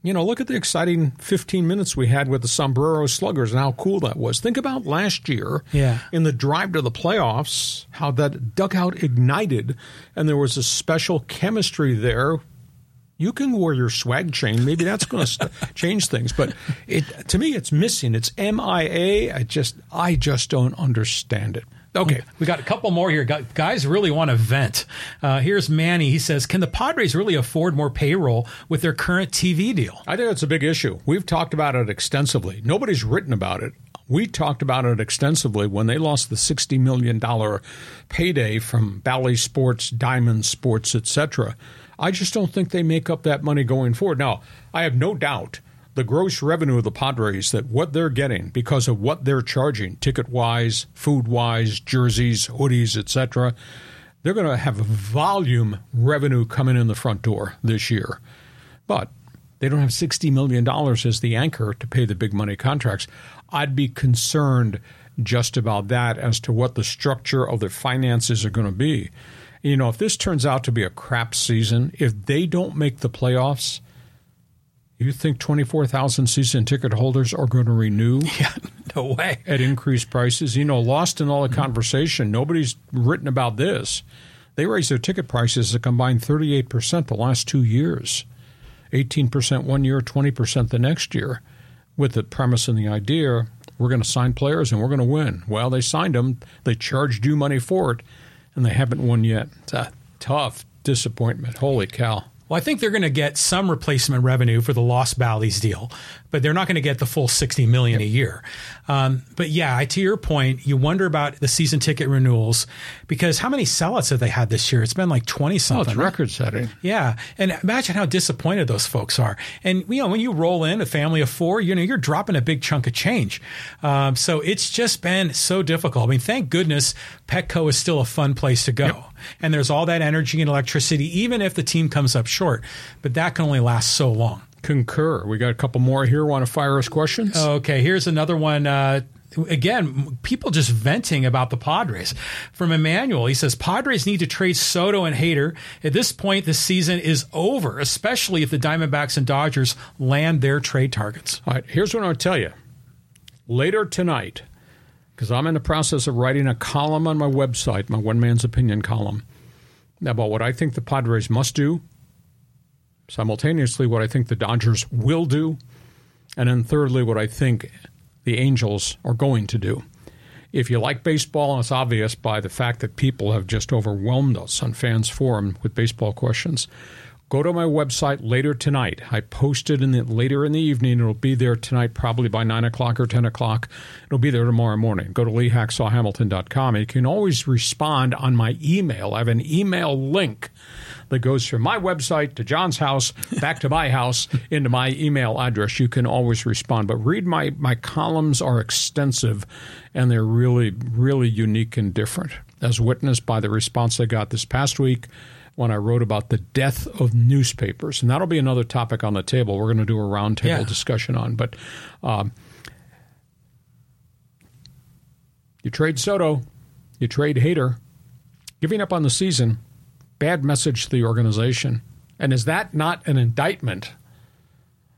Speaker 1: you know, look at the exciting 15 minutes we had with the Sombrero Sluggers and how cool that was. Think about last year
Speaker 2: yeah.
Speaker 1: in the drive to the playoffs, how that dugout ignited and there was a special chemistry there. You can wear your swag chain. Maybe that's going to change things. But it, to me, it's missing. It's MIA. I just, I just don't understand it.
Speaker 2: Okay, we got a couple more here. Guys really want to vent. Uh, here's Manny. He says, "Can the Padres really afford more payroll with their current TV deal?"
Speaker 1: I think that's a big issue. We've talked about it extensively. Nobody's written about it. We talked about it extensively when they lost the $60 million payday from Bally Sports, Diamond Sports, etc. I just don't think they make up that money going forward. Now, I have no doubt the gross revenue of the Padres that what they're getting because of what they're charging, ticket wise, food wise, jerseys, hoodies, etc. They're going to have volume revenue coming in the front door this year. But they don't have $60 million as the anchor to pay the big money contracts. I'd be concerned just about that as to what the structure of their finances are going to be. You know, if this turns out to be a crap season, if they don't make the playoffs, you think 24,000 season ticket holders are going to renew?
Speaker 2: Yeah, no way.
Speaker 1: At increased prices? You know, lost in all the mm-hmm. conversation, nobody's written about this. They raised their ticket prices a combined 38% the last two years 18% one year, 20% the next year with the premise and the idea we're going to sign players and we're going to win. Well, they signed them, they charged you money for it, and they haven't won yet. It's a tough disappointment. Holy cow.
Speaker 2: Well, I think they're going to get some replacement revenue for the lost Bally's deal, but they're not going to get the full sixty million yep. a year. Um, but yeah, to your point, you wonder about the season ticket renewals because how many sellouts have they had this year? It's been like twenty something.
Speaker 1: Oh, it's record setting.
Speaker 2: Yeah, and imagine how disappointed those folks are. And you know, when you roll in a family of four, you know, you're dropping a big chunk of change. Um, so it's just been so difficult. I mean, thank goodness Petco is still a fun place to go. Yep. And there's all that energy and electricity, even if the team comes up short. But that can only last so long.
Speaker 1: Concur. We got a couple more here. Want to fire us questions?
Speaker 2: Okay, here's another one. Uh, again, people just venting about the Padres. From Emmanuel, he says Padres need to trade Soto and Hader. At this point, the season is over, especially if the Diamondbacks and Dodgers land their trade targets.
Speaker 1: All right, here's what I'll tell you. Later tonight, because I'm in the process of writing a column on my website, my one man's opinion column, about what I think the Padres must do simultaneously what I think the Dodgers will do, and then thirdly, what I think the Angels are going to do. If you like baseball, and it's obvious by the fact that people have just overwhelmed us on Fans Forum with baseball questions. Go to my website later tonight. I posted in the later in the evening. It'll be there tonight, probably by nine o'clock or ten o'clock. It'll be there tomorrow morning. Go to leehacksawhamilton.com. You can always respond on my email. I have an email link that goes from my website to John's house, back to my house, into my email address. You can always respond. But read my, my columns are extensive and they're really, really unique and different, as witnessed by the response I got this past week when I wrote about the death of newspapers. And that'll be another topic on the table. We're going to do a roundtable yeah. discussion on. But um, you trade Soto, you trade Hader, giving up on the season bad message to the organization. And is that not an indictment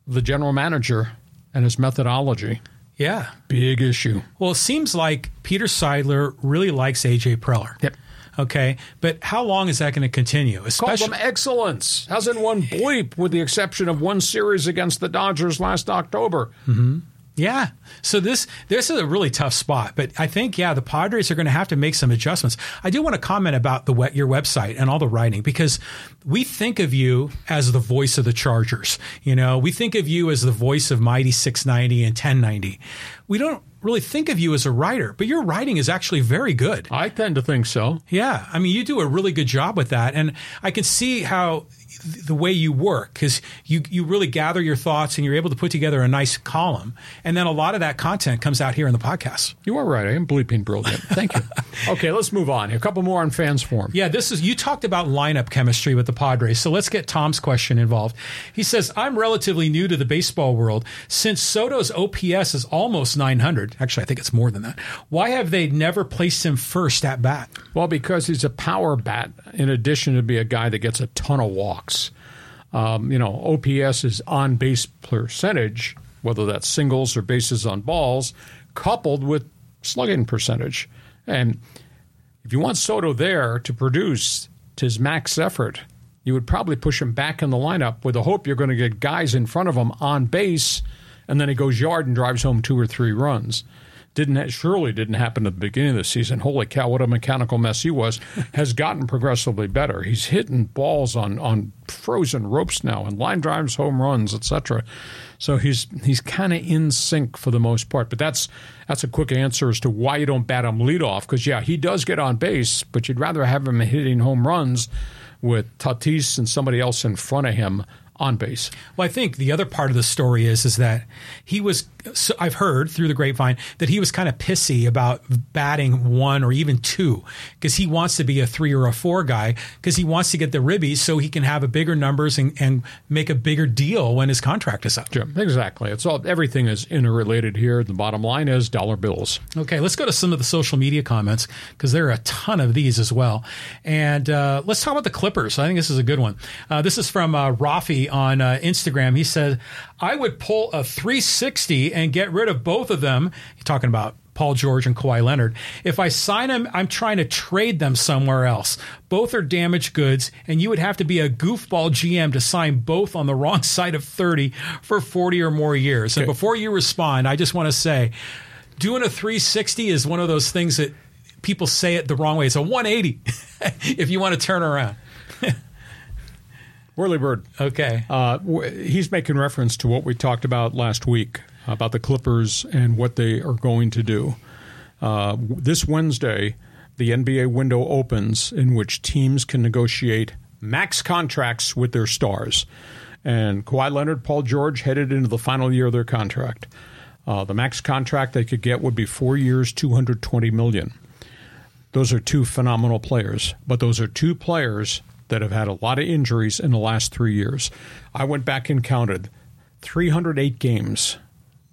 Speaker 1: of the general manager and his methodology?
Speaker 2: Yeah.
Speaker 1: Big issue.
Speaker 2: Well, it seems like Peter Seidler really likes AJ Preller.
Speaker 1: Yep.
Speaker 2: Okay, but how long is that going to continue?
Speaker 1: Especially Call them excellence. Hasn't won bleep, with the exception of one series against the Dodgers last October.
Speaker 2: Mm-hmm. Yeah. So this this is a really tough spot, but I think yeah, the Padres are going to have to make some adjustments. I do want to comment about the your website and all the writing because we think of you as the voice of the Chargers. You know, we think of you as the voice of Mighty 690 and 1090. We don't really think of you as a writer, but your writing is actually very good.
Speaker 1: I tend to think so.
Speaker 2: Yeah. I mean, you do a really good job with that. And I can see how the way you work because you you really gather your thoughts and you're able to put together a nice column, and then a lot of that content comes out here in the podcast.
Speaker 1: You are right. I am bleeping brilliant. Thank you. okay, let's move on. A couple more on fans forum.
Speaker 2: Yeah, this is you talked about lineup chemistry with the Padres, so let's get Tom's question involved. He says, "I'm relatively new to the baseball world. Since Soto's OPS is almost 900, actually I think it's more than that. Why have they never placed him first at bat?"
Speaker 1: Well, because he's a power bat. In addition to be a guy that gets a ton of walks Um, you know, OPS is on base percentage, whether that's singles or bases on balls, coupled with slugging percentage. And if you want Soto there to produce to his max effort, you would probably push him back in the lineup with the hope you're going to get guys in front of him on base, and then he goes yard and drives home two or three runs. Didn't surely didn't happen at the beginning of the season. Holy cow, what a mechanical mess he was! has gotten progressively better. He's hitting balls on on frozen ropes now and line drives, home runs, etc. So he's he's kind of in sync for the most part. But that's that's a quick answer as to why you don't bat him leadoff because yeah, he does get on base, but you'd rather have him hitting home runs with Tatis and somebody else in front of him on base.
Speaker 2: Well, I think the other part of the story is is that he was. So I've heard through the grapevine that he was kind of pissy about batting one or even two because he wants to be a three or a four guy because he wants to get the ribbies so he can have a bigger numbers and, and make a bigger deal when his contract is up.
Speaker 1: Sure, exactly. It's all everything is interrelated here. The bottom line is dollar bills.
Speaker 2: Okay, let's go to some of the social media comments because there are a ton of these as well. And uh, let's talk about the Clippers. I think this is a good one. Uh, this is from uh, Rafi on uh, Instagram. He said, I would pull a 360 and get rid of both of them. He's talking about Paul George and Kawhi Leonard. If I sign them, I'm trying to trade them somewhere else. Both are damaged goods, and you would have to be a goofball GM to sign both on the wrong side of 30 for 40 or more years. And before you respond, I just want to say doing a 360 is one of those things that people say it the wrong way. It's a 180 if you want to turn around.
Speaker 1: Whirly Bird.
Speaker 2: Okay.
Speaker 1: Uh, he's making reference to what we talked about last week about the Clippers and what they are going to do. Uh, this Wednesday, the NBA window opens in which teams can negotiate max contracts with their stars. And Kawhi Leonard, Paul George headed into the final year of their contract. Uh, the max contract they could get would be four years, two hundred twenty million. Those are two phenomenal players, but those are two players that have had a lot of injuries in the last three years. I went back and counted 308 games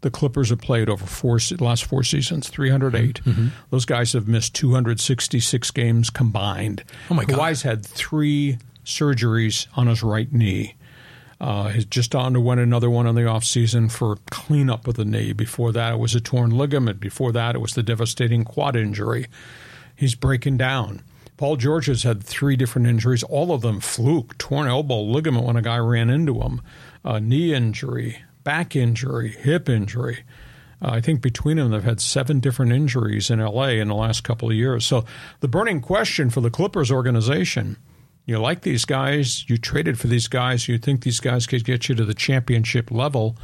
Speaker 1: the Clippers have played over four last four seasons, 308. Mm-hmm. Those guys have missed 266 games combined.
Speaker 2: Oh my God!
Speaker 1: Kawhi's had three surgeries on his right knee. Uh, he's just underwent another one in the offseason for cleanup of the knee. Before that, it was a torn ligament. Before that, it was the devastating quad injury. He's breaking down. Paul George has had three different injuries, all of them fluke, torn elbow ligament when a guy ran into him, knee injury, back injury, hip injury. Uh, I think between them, they've had seven different injuries in LA in the last couple of years. So the burning question for the Clippers organization you like these guys, you traded for these guys, you think these guys could get you to the championship level,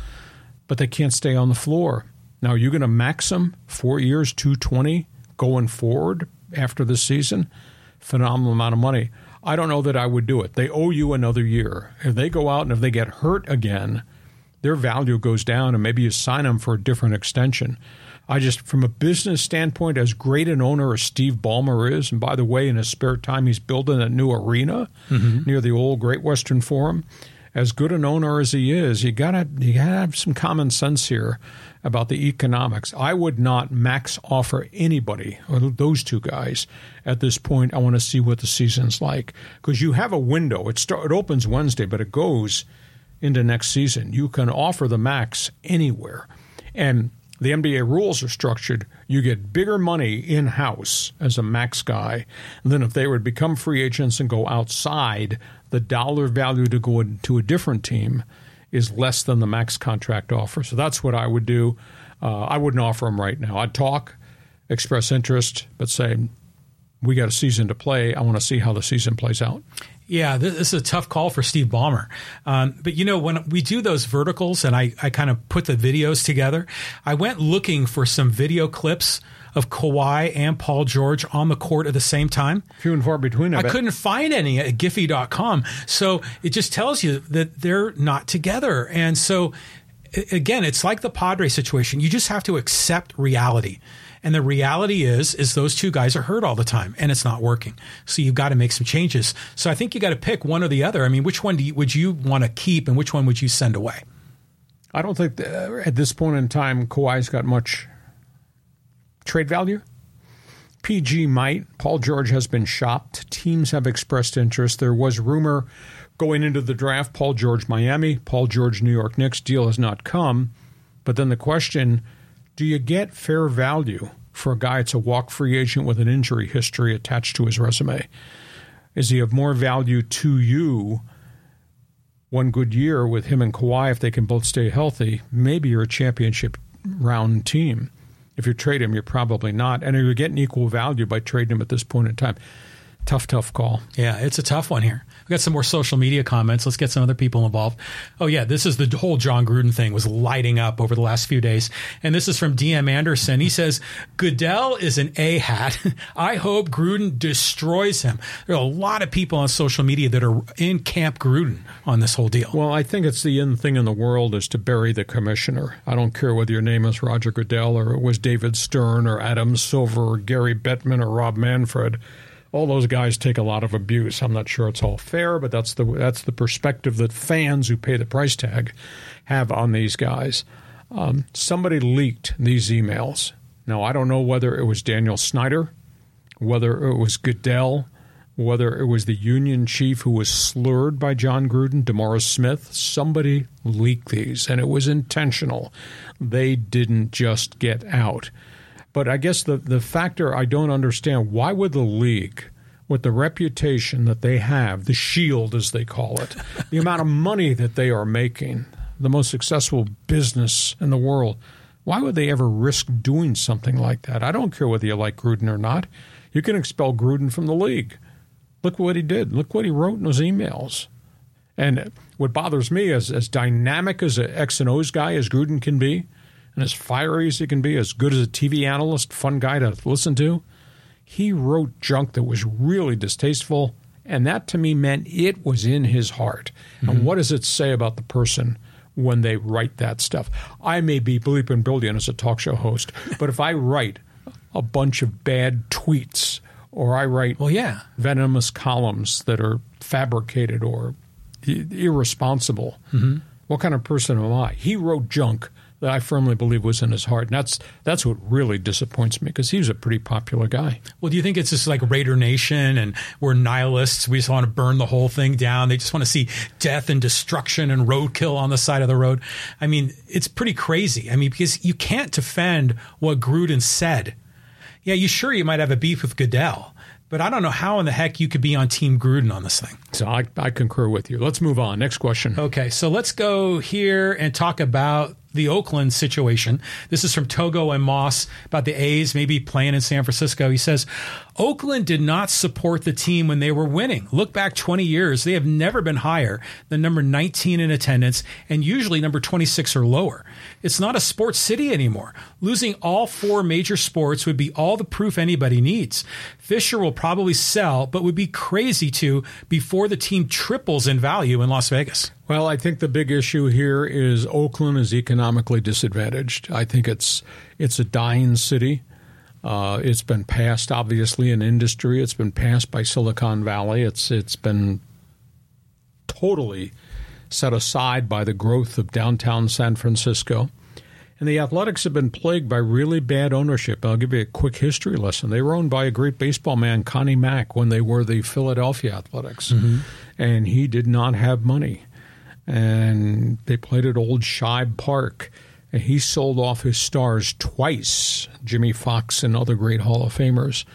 Speaker 1: but they can't stay on the floor. Now, are you going to max them four years, 220 going forward after this season? Phenomenal amount of money. I don't know that I would do it. They owe you another year. If they go out and if they get hurt again, their value goes down, and maybe you sign them for a different extension. I just, from a business standpoint, as great an owner as Steve Ballmer is, and by the way, in his spare time, he's building a new arena mm-hmm. near the old Great Western Forum. As good an owner as he is, you gotta you gotta have some common sense here about the economics. I would not max offer anybody, or those two guys, at this point. I want to see what the season's like because you have a window. It start, it opens Wednesday, but it goes into next season. You can offer the max anywhere, and the NBA rules are structured, you get bigger money in house as a max guy than if they would become free agents and go outside. The dollar value to go to a different team is less than the max contract offer. So that's what I would do. Uh, I wouldn't offer him right now. I'd talk, express interest, but say, we got a season to play. I want to see how the season plays out.
Speaker 2: Yeah, this, is a tough call for Steve Ballmer. Um, but you know, when we do those verticals and I, I kind of put the videos together, I went looking for some video clips of Kawhi and Paul George on the court at the same time.
Speaker 1: Few and far between. I,
Speaker 2: I couldn't find any at Giphy.com. So it just tells you that they're not together. And so, again, it's like the Padre situation. You just have to accept reality. And the reality is, is those two guys are hurt all the time and it's not working. So you've got to make some changes. So I think you got to pick one or the other. I mean, which one you, would you want to keep and which one would you send away?
Speaker 1: I don't think uh, at this point in time Kawhi's got much trade value. PG might. Paul George has been shopped. Teams have expressed interest. There was rumor going into the draft Paul George Miami, Paul George New York Knicks deal has not come. But then the question do you get fair value for a guy that's a walk free agent with an injury history attached to his resume? Is he of more value to you one good year with him and Kawhi if they can both stay healthy? Maybe you're a championship round team. If you trade him, you're probably not. And you're getting equal value by trading him at this point in time. Tough, tough call.
Speaker 2: Yeah, it's a tough one here. We got some more social media comments. Let's get some other people involved. Oh yeah, this is the whole John Gruden thing was lighting up over the last few days. And this is from DM Anderson. He says Goodell is an a hat. I hope Gruden destroys him. There are a lot of people on social media that are in Camp Gruden on this whole deal.
Speaker 1: Well, I think it's the end thing in the world is to bury the commissioner. I don't care whether your name is Roger Goodell or it was David Stern or Adam Silver or Gary Bettman or Rob Manfred all those guys take a lot of abuse. I'm not sure it's all fair, but that's the that's the perspective that fans who pay the price tag have on these guys. Um, somebody leaked these emails. Now I don't know whether it was Daniel Snyder, whether it was Goodell, whether it was the union chief who was slurred by Jon Gruden, DeMaurice Smith. Somebody leaked these, and it was intentional. They didn't just get out. But I guess the, the factor I don't understand why would the league, with the reputation that they have, the shield as they call it, the amount of money that they are making, the most successful business in the world, why would they ever risk doing something like that? I don't care whether you like Gruden or not. You can expel Gruden from the league. Look what he did. Look what he wrote in his emails. And what bothers me is as dynamic as an X and O's guy as Gruden can be, and as fiery as he can be, as good as a TV analyst, fun guy to listen to, he wrote junk that was really distasteful. And that to me meant it was in his heart. Mm-hmm. And what does it say about the person when they write that stuff? I may be bleeping brilliant as a talk show host, but if I write a bunch of bad tweets or I write
Speaker 2: well, yeah.
Speaker 1: venomous columns that are fabricated or irresponsible, mm-hmm. what kind of person am I? He wrote junk that I firmly believe was in his heart. And that's that's what really disappoints me because he was a pretty popular guy.
Speaker 2: Well, do you think it's just like Raider Nation and we're nihilists? We just want to burn the whole thing down. They just want to see death and destruction and roadkill on the side of the road. I mean, it's pretty crazy. I mean, because you can't defend what Gruden said. Yeah, you sure you might have a beef with Goodell. But I don't know how in the heck you could be on Team Gruden on this thing.
Speaker 1: So I, I concur with you. Let's move on. Next question.
Speaker 2: Okay, so let's go here and talk about the Oakland situation. This is from Togo and Moss about the A's maybe playing in San Francisco. He says, Oakland did not support the team when they were winning. Look back 20 years, they have never been higher than number 19 in attendance and usually number 26 or lower. It's not a sports city anymore. Losing all four major sports would be all the proof anybody needs. Fisher will probably sell, but would be crazy to before the team triples in value in Las Vegas.
Speaker 1: Well, I think the big issue here is Oakland is economically disadvantaged. I think it's it's a dying city. Uh, it's been passed, obviously, in industry. It's been passed by Silicon Valley. It's it's been totally set aside by the growth of downtown San Francisco. And the Athletics have been plagued by really bad ownership. I'll give you a quick history lesson. They were owned by a great baseball man, Connie Mack, when they were the Philadelphia Athletics. Mm-hmm. And he did not have money and they played at Old Shibe Park. He sold off his stars twice, Jimmie Foxx and other great Hall of Famers.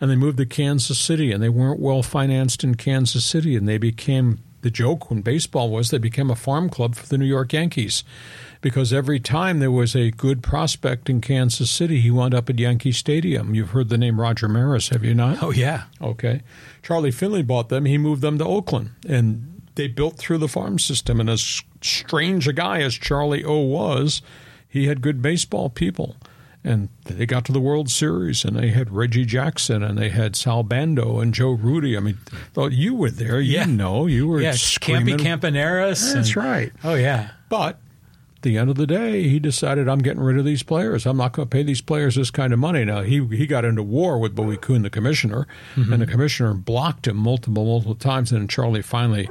Speaker 1: And they moved to Kansas City, and they weren't well financed in Kansas City, and they became the joke when baseball was they became a farm club for the New York Yankees because every time there was a good prospect in Kansas City, he wound up at Yankee Stadium. You've heard the name Roger Maris, have you not?
Speaker 2: Oh, yeah.
Speaker 1: Okay. Charlie Finley bought them. He moved them to Oakland. And they built through the farm system. And as strange a guy as Charlie O was, he had good baseball people. And they got to the World Series, and they had Reggie Jackson, and they had Sal Bando and Joe Rudi. I mean, thought you were there. You yeah. know, you were
Speaker 2: yeah,
Speaker 1: screaming.
Speaker 2: Campy Campaneris.
Speaker 1: That's
Speaker 2: and,
Speaker 1: right.
Speaker 2: Oh yeah.
Speaker 1: But the end of the day, he decided I'm getting rid of these players. I'm not going to pay these players this kind of money. Now he he got into war with Bowie Kuhn, the commissioner, mm-hmm. and the commissioner blocked him multiple multiple times. And then Charlie finally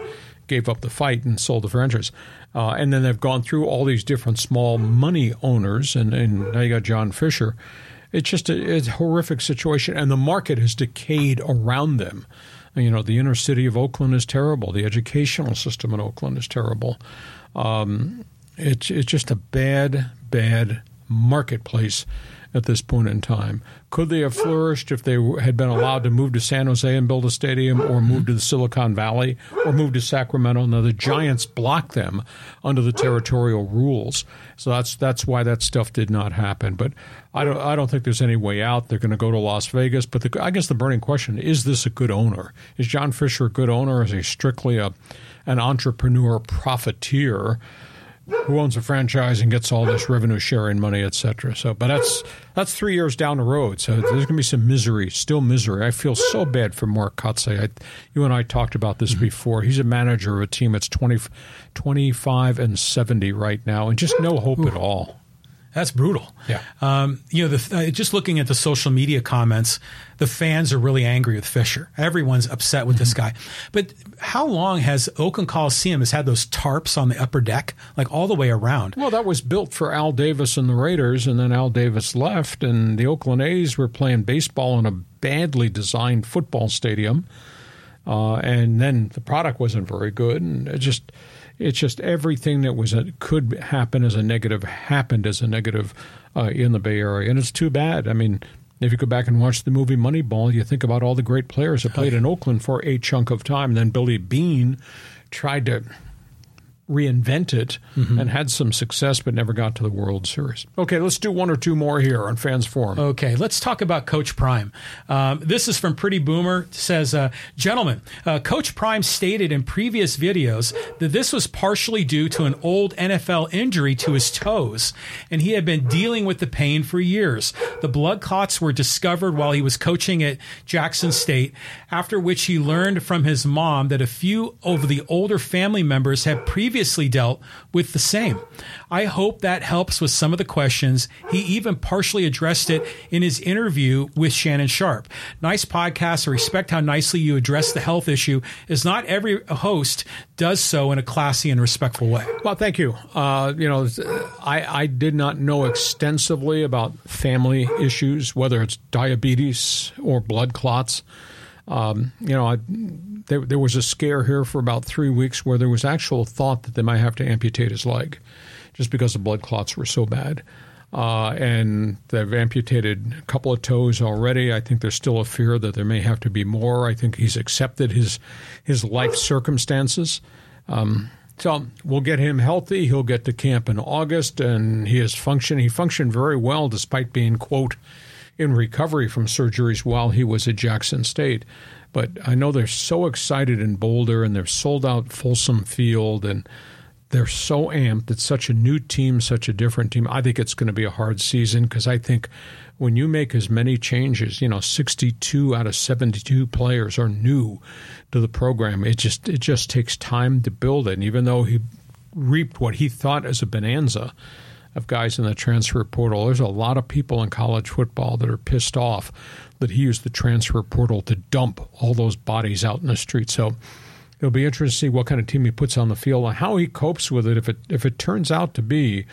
Speaker 1: gave up the fight and sold the franchise. Uh, and then they've gone through all these different small money owners, and, and now you got John Fisher. It's just a, it's a horrific situation, and the market has decayed around them. You know, the inner city of Oakland is terrible. The educational system in Oakland is terrible. Um, it's it's just a bad, bad marketplace at this point in time. Could they have flourished if they had been allowed to move to San Jose and build a stadium, or move to the Silicon Valley, or move to Sacramento? Now the Giants blocked them under the territorial rules, so that's that's why that stuff did not happen. But I don't I don't think there's any way out. They're going to go to Las Vegas. But the, I guess the burning question is: This a good owner? Is John Fisher a good owner? Is he strictly a an entrepreneur profiteer? Who owns a franchise and gets all this revenue sharing money, et cetera. So, but that's that's three years down the road. So there's going to be some misery, still misery. I feel so bad for Mark Kotsay. I, you and I talked about this mm-hmm. before. He's a manager of a team that's 20, 25 and 70 right now, and just no hope Ooh. at all.
Speaker 2: That's brutal.
Speaker 1: Yeah.
Speaker 2: Um, you know, the, uh, just looking at the social media comments, the fans are really angry with Fisher. Everyone's upset with mm-hmm. this guy. But how long has Oakland Coliseum has had those tarps on the upper deck, like all the way around?
Speaker 1: Well, that was built for Al Davis and the Raiders, and then Al Davis left, and the Oakland A's were playing baseball in a badly designed football stadium. Uh, and then the product wasn't very good, and it just it's just everything that was a, could happen as a negative happened as a negative uh, in the Bay Area, and it's too bad. I mean, if you go back and watch the movie Moneyball, you think about all the great players that played in Oakland for a chunk of time. And then Billy Beane tried to reinvent it mm-hmm. and had some success, but never got to the World Series. Okay, let's do one or two more here on Fans Forum.
Speaker 2: Okay, let's talk about Coach Prime. Um, this is from Pretty Boomer. It says, uh, "Gentlemen, uh, Coach Prime stated in previous videos that this was partially due to an old NFL injury to his toes, and he had been dealing with the pain for years. The blood clots were discovered while he was coaching at Jackson State, after which he learned from his mom that a few of the older family members had previously." Previously dealt with the same. I hope that helps with some of the questions. He even partially addressed it in his interview with Shannon Sharpe. Nice podcast. I respect how nicely you address the health issue, as not every host does so in a classy and respectful way.
Speaker 1: Well, thank you. Uh, you know, I, I did not know extensively about family issues, whether it's diabetes or blood clots. Um, you know, I, there, there, was a scare here for about three weeks where there was actual thought that they might have to amputate his leg just because the blood clots were so bad. Uh, and they've amputated a couple of toes already. I think there's still a fear that there may have to be more. I think he's accepted his his life circumstances. Um, so we'll get him healthy. He'll get to camp in August, and he is function. He functioned very well despite being quote in recovery from surgeries while he was at Jackson State. But I know they're so excited in Boulder and they're sold out Folsom Field and they're so amped. It's such a new team, such a different team. I think it's going to be a hard season because I think when you make as many changes, you know, 62 out of 72 players are new to the program. It just it just takes time to build it. And even though he reaped what he thought as a bonanza, of guys in the transfer portal. There's a lot of people in college football that are pissed off that he used the transfer portal to dump all those bodies out in the street. So it'll be interesting to see what kind of team he puts on the field and how he copes with it if it if it turns out to be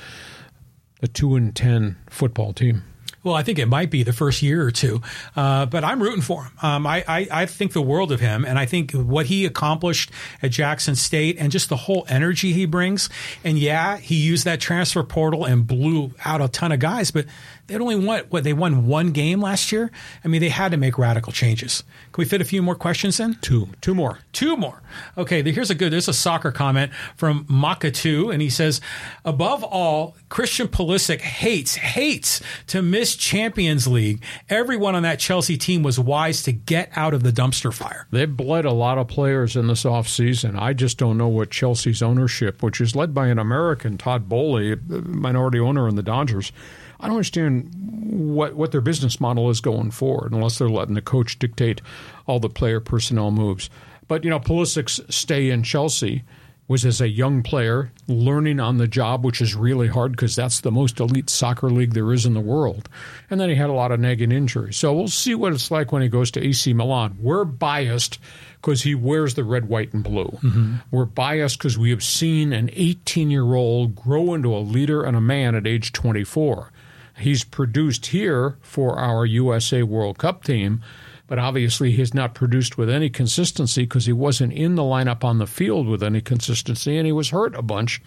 Speaker 1: a two and ten football team.
Speaker 2: Well, I think it might be the first year or two, uh, but I'm rooting for him. Um, I, I, I, think the world of him, and I think what he accomplished at Jackson State and just the whole energy he brings. And yeah, he used that transfer portal and blew out a ton of guys, but they only won what they won one game last year. I mean, they had to make radical changes. Can we fit a few more questions in?
Speaker 1: Two, two more,
Speaker 2: two more. Okay, here's a good. There's a soccer comment from Maka2, and he says, "Above all, Christian Pulisic hates hates to miss Champions League. Everyone on that Chelsea team was wise to get out of the dumpster fire.
Speaker 1: They've bled a lot of players in this offseason. I just don't know what Chelsea's ownership, which is led by an American, Todd Boehly, minority owner in the Dodgers." I don't understand what what their business model is going forward unless they're letting the coach dictate all the player personnel moves. But you know, Pulisic's stay in Chelsea was as a young player learning on the job, which is really hard because that's the most elite soccer league there is in the world. And then he had a lot of nagging injuries. So we'll see what it's like when he goes to AC Milan. We're biased because he wears the red, white, and blue. Mm-hmm. We're biased because we have seen an 18 year old grow into a leader and a man at age 24 he's produced here for our USA World Cup team. But obviously he's not produced with any consistency because he wasn't in the lineup on the field with any consistency, and he was hurt a bunch,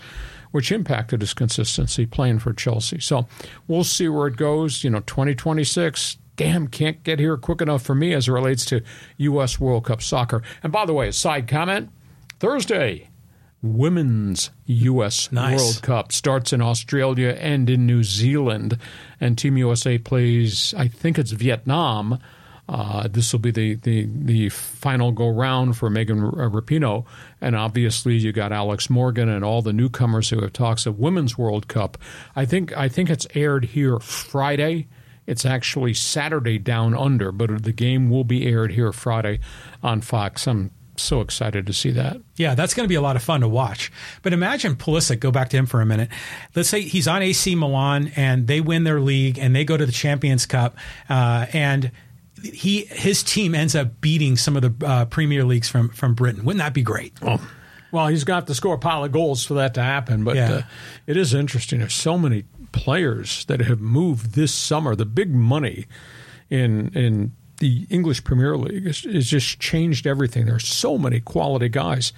Speaker 1: which impacted his consistency playing for Chelsea. So we'll see where it goes. You know, 2026 damn can't get here quick enough for me as it relates to U.S. World Cup soccer. And by the way, a side comment Thursday, Women's U.S.
Speaker 2: Nice.
Speaker 1: World Cup starts in Australia and in New Zealand. And Team USA plays, I think it's Vietnam. Uh, this will be the, the, the final go round for Megan Rapinoe. And obviously, you got Alex Morgan and all the newcomers who have talks of Women's World Cup. I think, I think it's aired here Friday. It's actually Saturday down under, but the game will be aired here Friday on Fox. I'm so excited to see that.
Speaker 2: Yeah, that's going to be a lot of fun to watch. But imagine Pulisic, go back to him for a minute. Let's say he's on AC Milan and they win their league and they go to the Champions Cup uh, and he his team ends up beating some of the uh, Premier Leagues from from Britain. Wouldn't that be great?
Speaker 1: Oh. Well, he's got to score a pile of goals for that to happen, but
Speaker 2: Yeah.
Speaker 1: uh, it is interesting. There's so many players that have moved this summer. The big money in in the English Premier League has, has just changed everything. There's so many quality guys.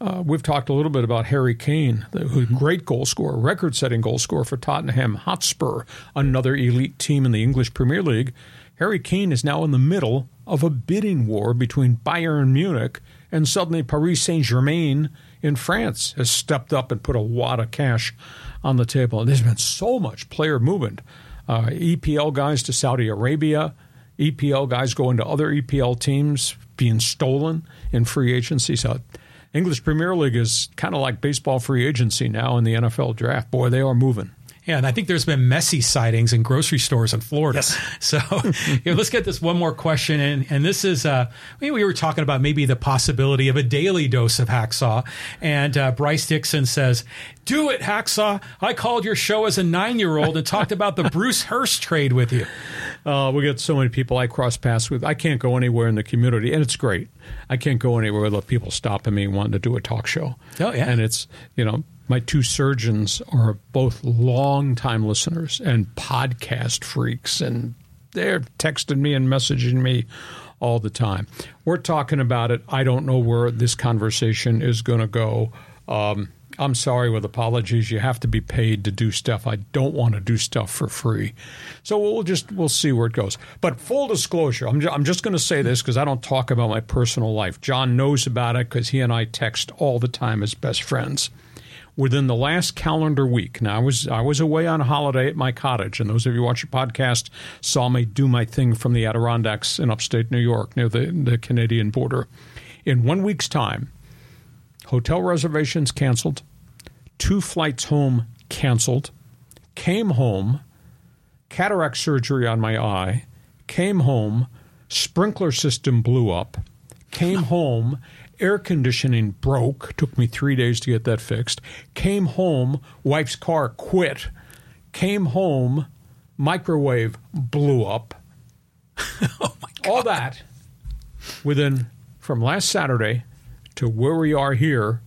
Speaker 1: Uh, we've talked a little bit about Harry Kane, the who great goal scorer, record-setting goal scorer for Tottenham Hotspur, another elite team in the English Premier League. Harry Kane is now in the middle of a bidding war between Bayern Munich and suddenly Paris Saint Germain in France has stepped up and put a wad of cash on the table. And there's been so much player movement. Uh, EPL guys to Saudi Arabia, EPL guys going to other EPL teams being stolen in free agency. So English Premier League is kind of like baseball free agency now in the NFL draft. Boy, they are moving.
Speaker 2: Yeah, and I think there's been Messi sightings in grocery stores in Florida. So here, let's get this one more question in. And this is, uh, we we were talking about maybe the possibility of a daily dose of hacksaw. And uh, Bryce Dixon says, Do it, hacksaw. I called your show as a nine year old and talked about the Bruce Hurst trade with you.
Speaker 1: Uh, we get so many people I cross paths with. I can't go anywhere in the community, and it's great. I can't go anywhere without people stopping me wanting to do a talk show.
Speaker 2: Oh, yeah.
Speaker 1: And it's, you know, my two surgeons are both long-time listeners and podcast freaks, and they're texting me and messaging me all the time. We're talking about it. I don't know where this conversation is going to go. Um, I'm sorry with apologies. You have to be paid to do stuff. I don't want to do stuff for free. So we'll just we'll see where it goes. But full disclosure, I'm, ju- I'm just going to say this because I don't talk about my personal life. John knows about it because he and I text all the time as best friends. Within the last calendar week, now I was I was away on holiday at my cottage, and those of you who watch the podcast saw me do my thing from the Adirondacks in upstate New York near the, the Canadian border. In one week's time, hotel reservations canceled, two flights home canceled, came home, cataract surgery on my eye, came home, sprinkler system blew up, came home, air conditioning broke, took me three days to get that fixed, came home, wife's car quit, came home, microwave blew up. Oh my! All that within from last Saturday to where we are here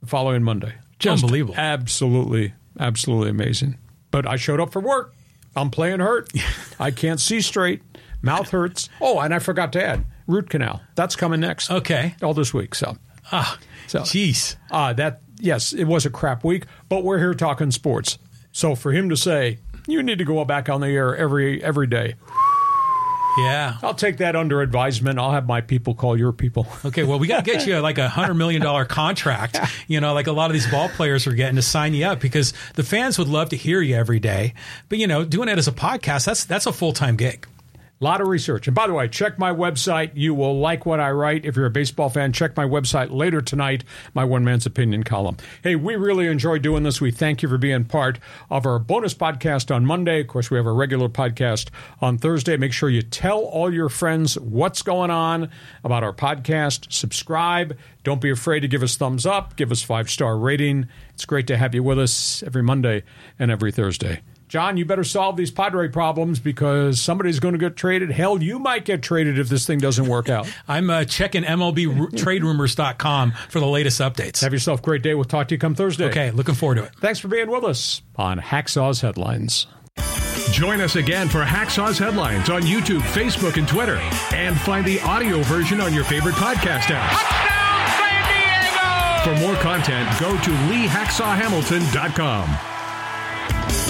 Speaker 1: the following Monday. Just
Speaker 2: Unbelievable.
Speaker 1: Absolutely, absolutely amazing. But I showed up for work. I'm playing hurt. I can't see straight. Mouth hurts. Oh, and I forgot to add root canal. That's coming next.
Speaker 2: Okay.
Speaker 1: All this week. So,
Speaker 2: Ah,
Speaker 1: so
Speaker 2: jeez.
Speaker 1: uh, that yes, it was a crap week, but we're here talking sports. So for him to say you need to go back on the air every every day,
Speaker 2: Yeah.
Speaker 1: I'll take that under advisement. I'll have my people call your people.
Speaker 2: Okay, well, we got to get you like a hundred million dollar contract. You know, like a lot of these ball players are getting to sign you up because the fans would love to hear you every day. But you know, doing it as a podcast that's that's a full time gig.
Speaker 1: A lot of research. And by the way, check my website. You will like what I write. If you're a baseball fan, check my website later tonight, my one man's opinion column. Hey, we really enjoy doing this. We thank you for being part of our bonus podcast on Monday. Of course, we have a regular podcast on Thursday. Make sure you tell all your friends what's going on about our podcast. Subscribe. Don't be afraid to give us thumbs up, give us five star rating. It's great to have you with us every Monday and every Thursday. John, you better solve these Padre problems because somebody's going to get traded. Hell, you might get traded if this thing doesn't work out.
Speaker 2: I'm uh, checking MLBTradeRumors.com for the latest updates.
Speaker 1: Have yourself a great day. We'll talk to you come Thursday.
Speaker 2: Okay, looking forward to it.
Speaker 1: Thanks for being with us on Hacksaw's Headlines. Join us again for Hacksaw's Headlines on YouTube, Facebook, and Twitter. And find the audio version on your favorite podcast app.
Speaker 3: Touchdown, San Diego!
Speaker 1: For more content, go to LeeHacksawHamilton.com.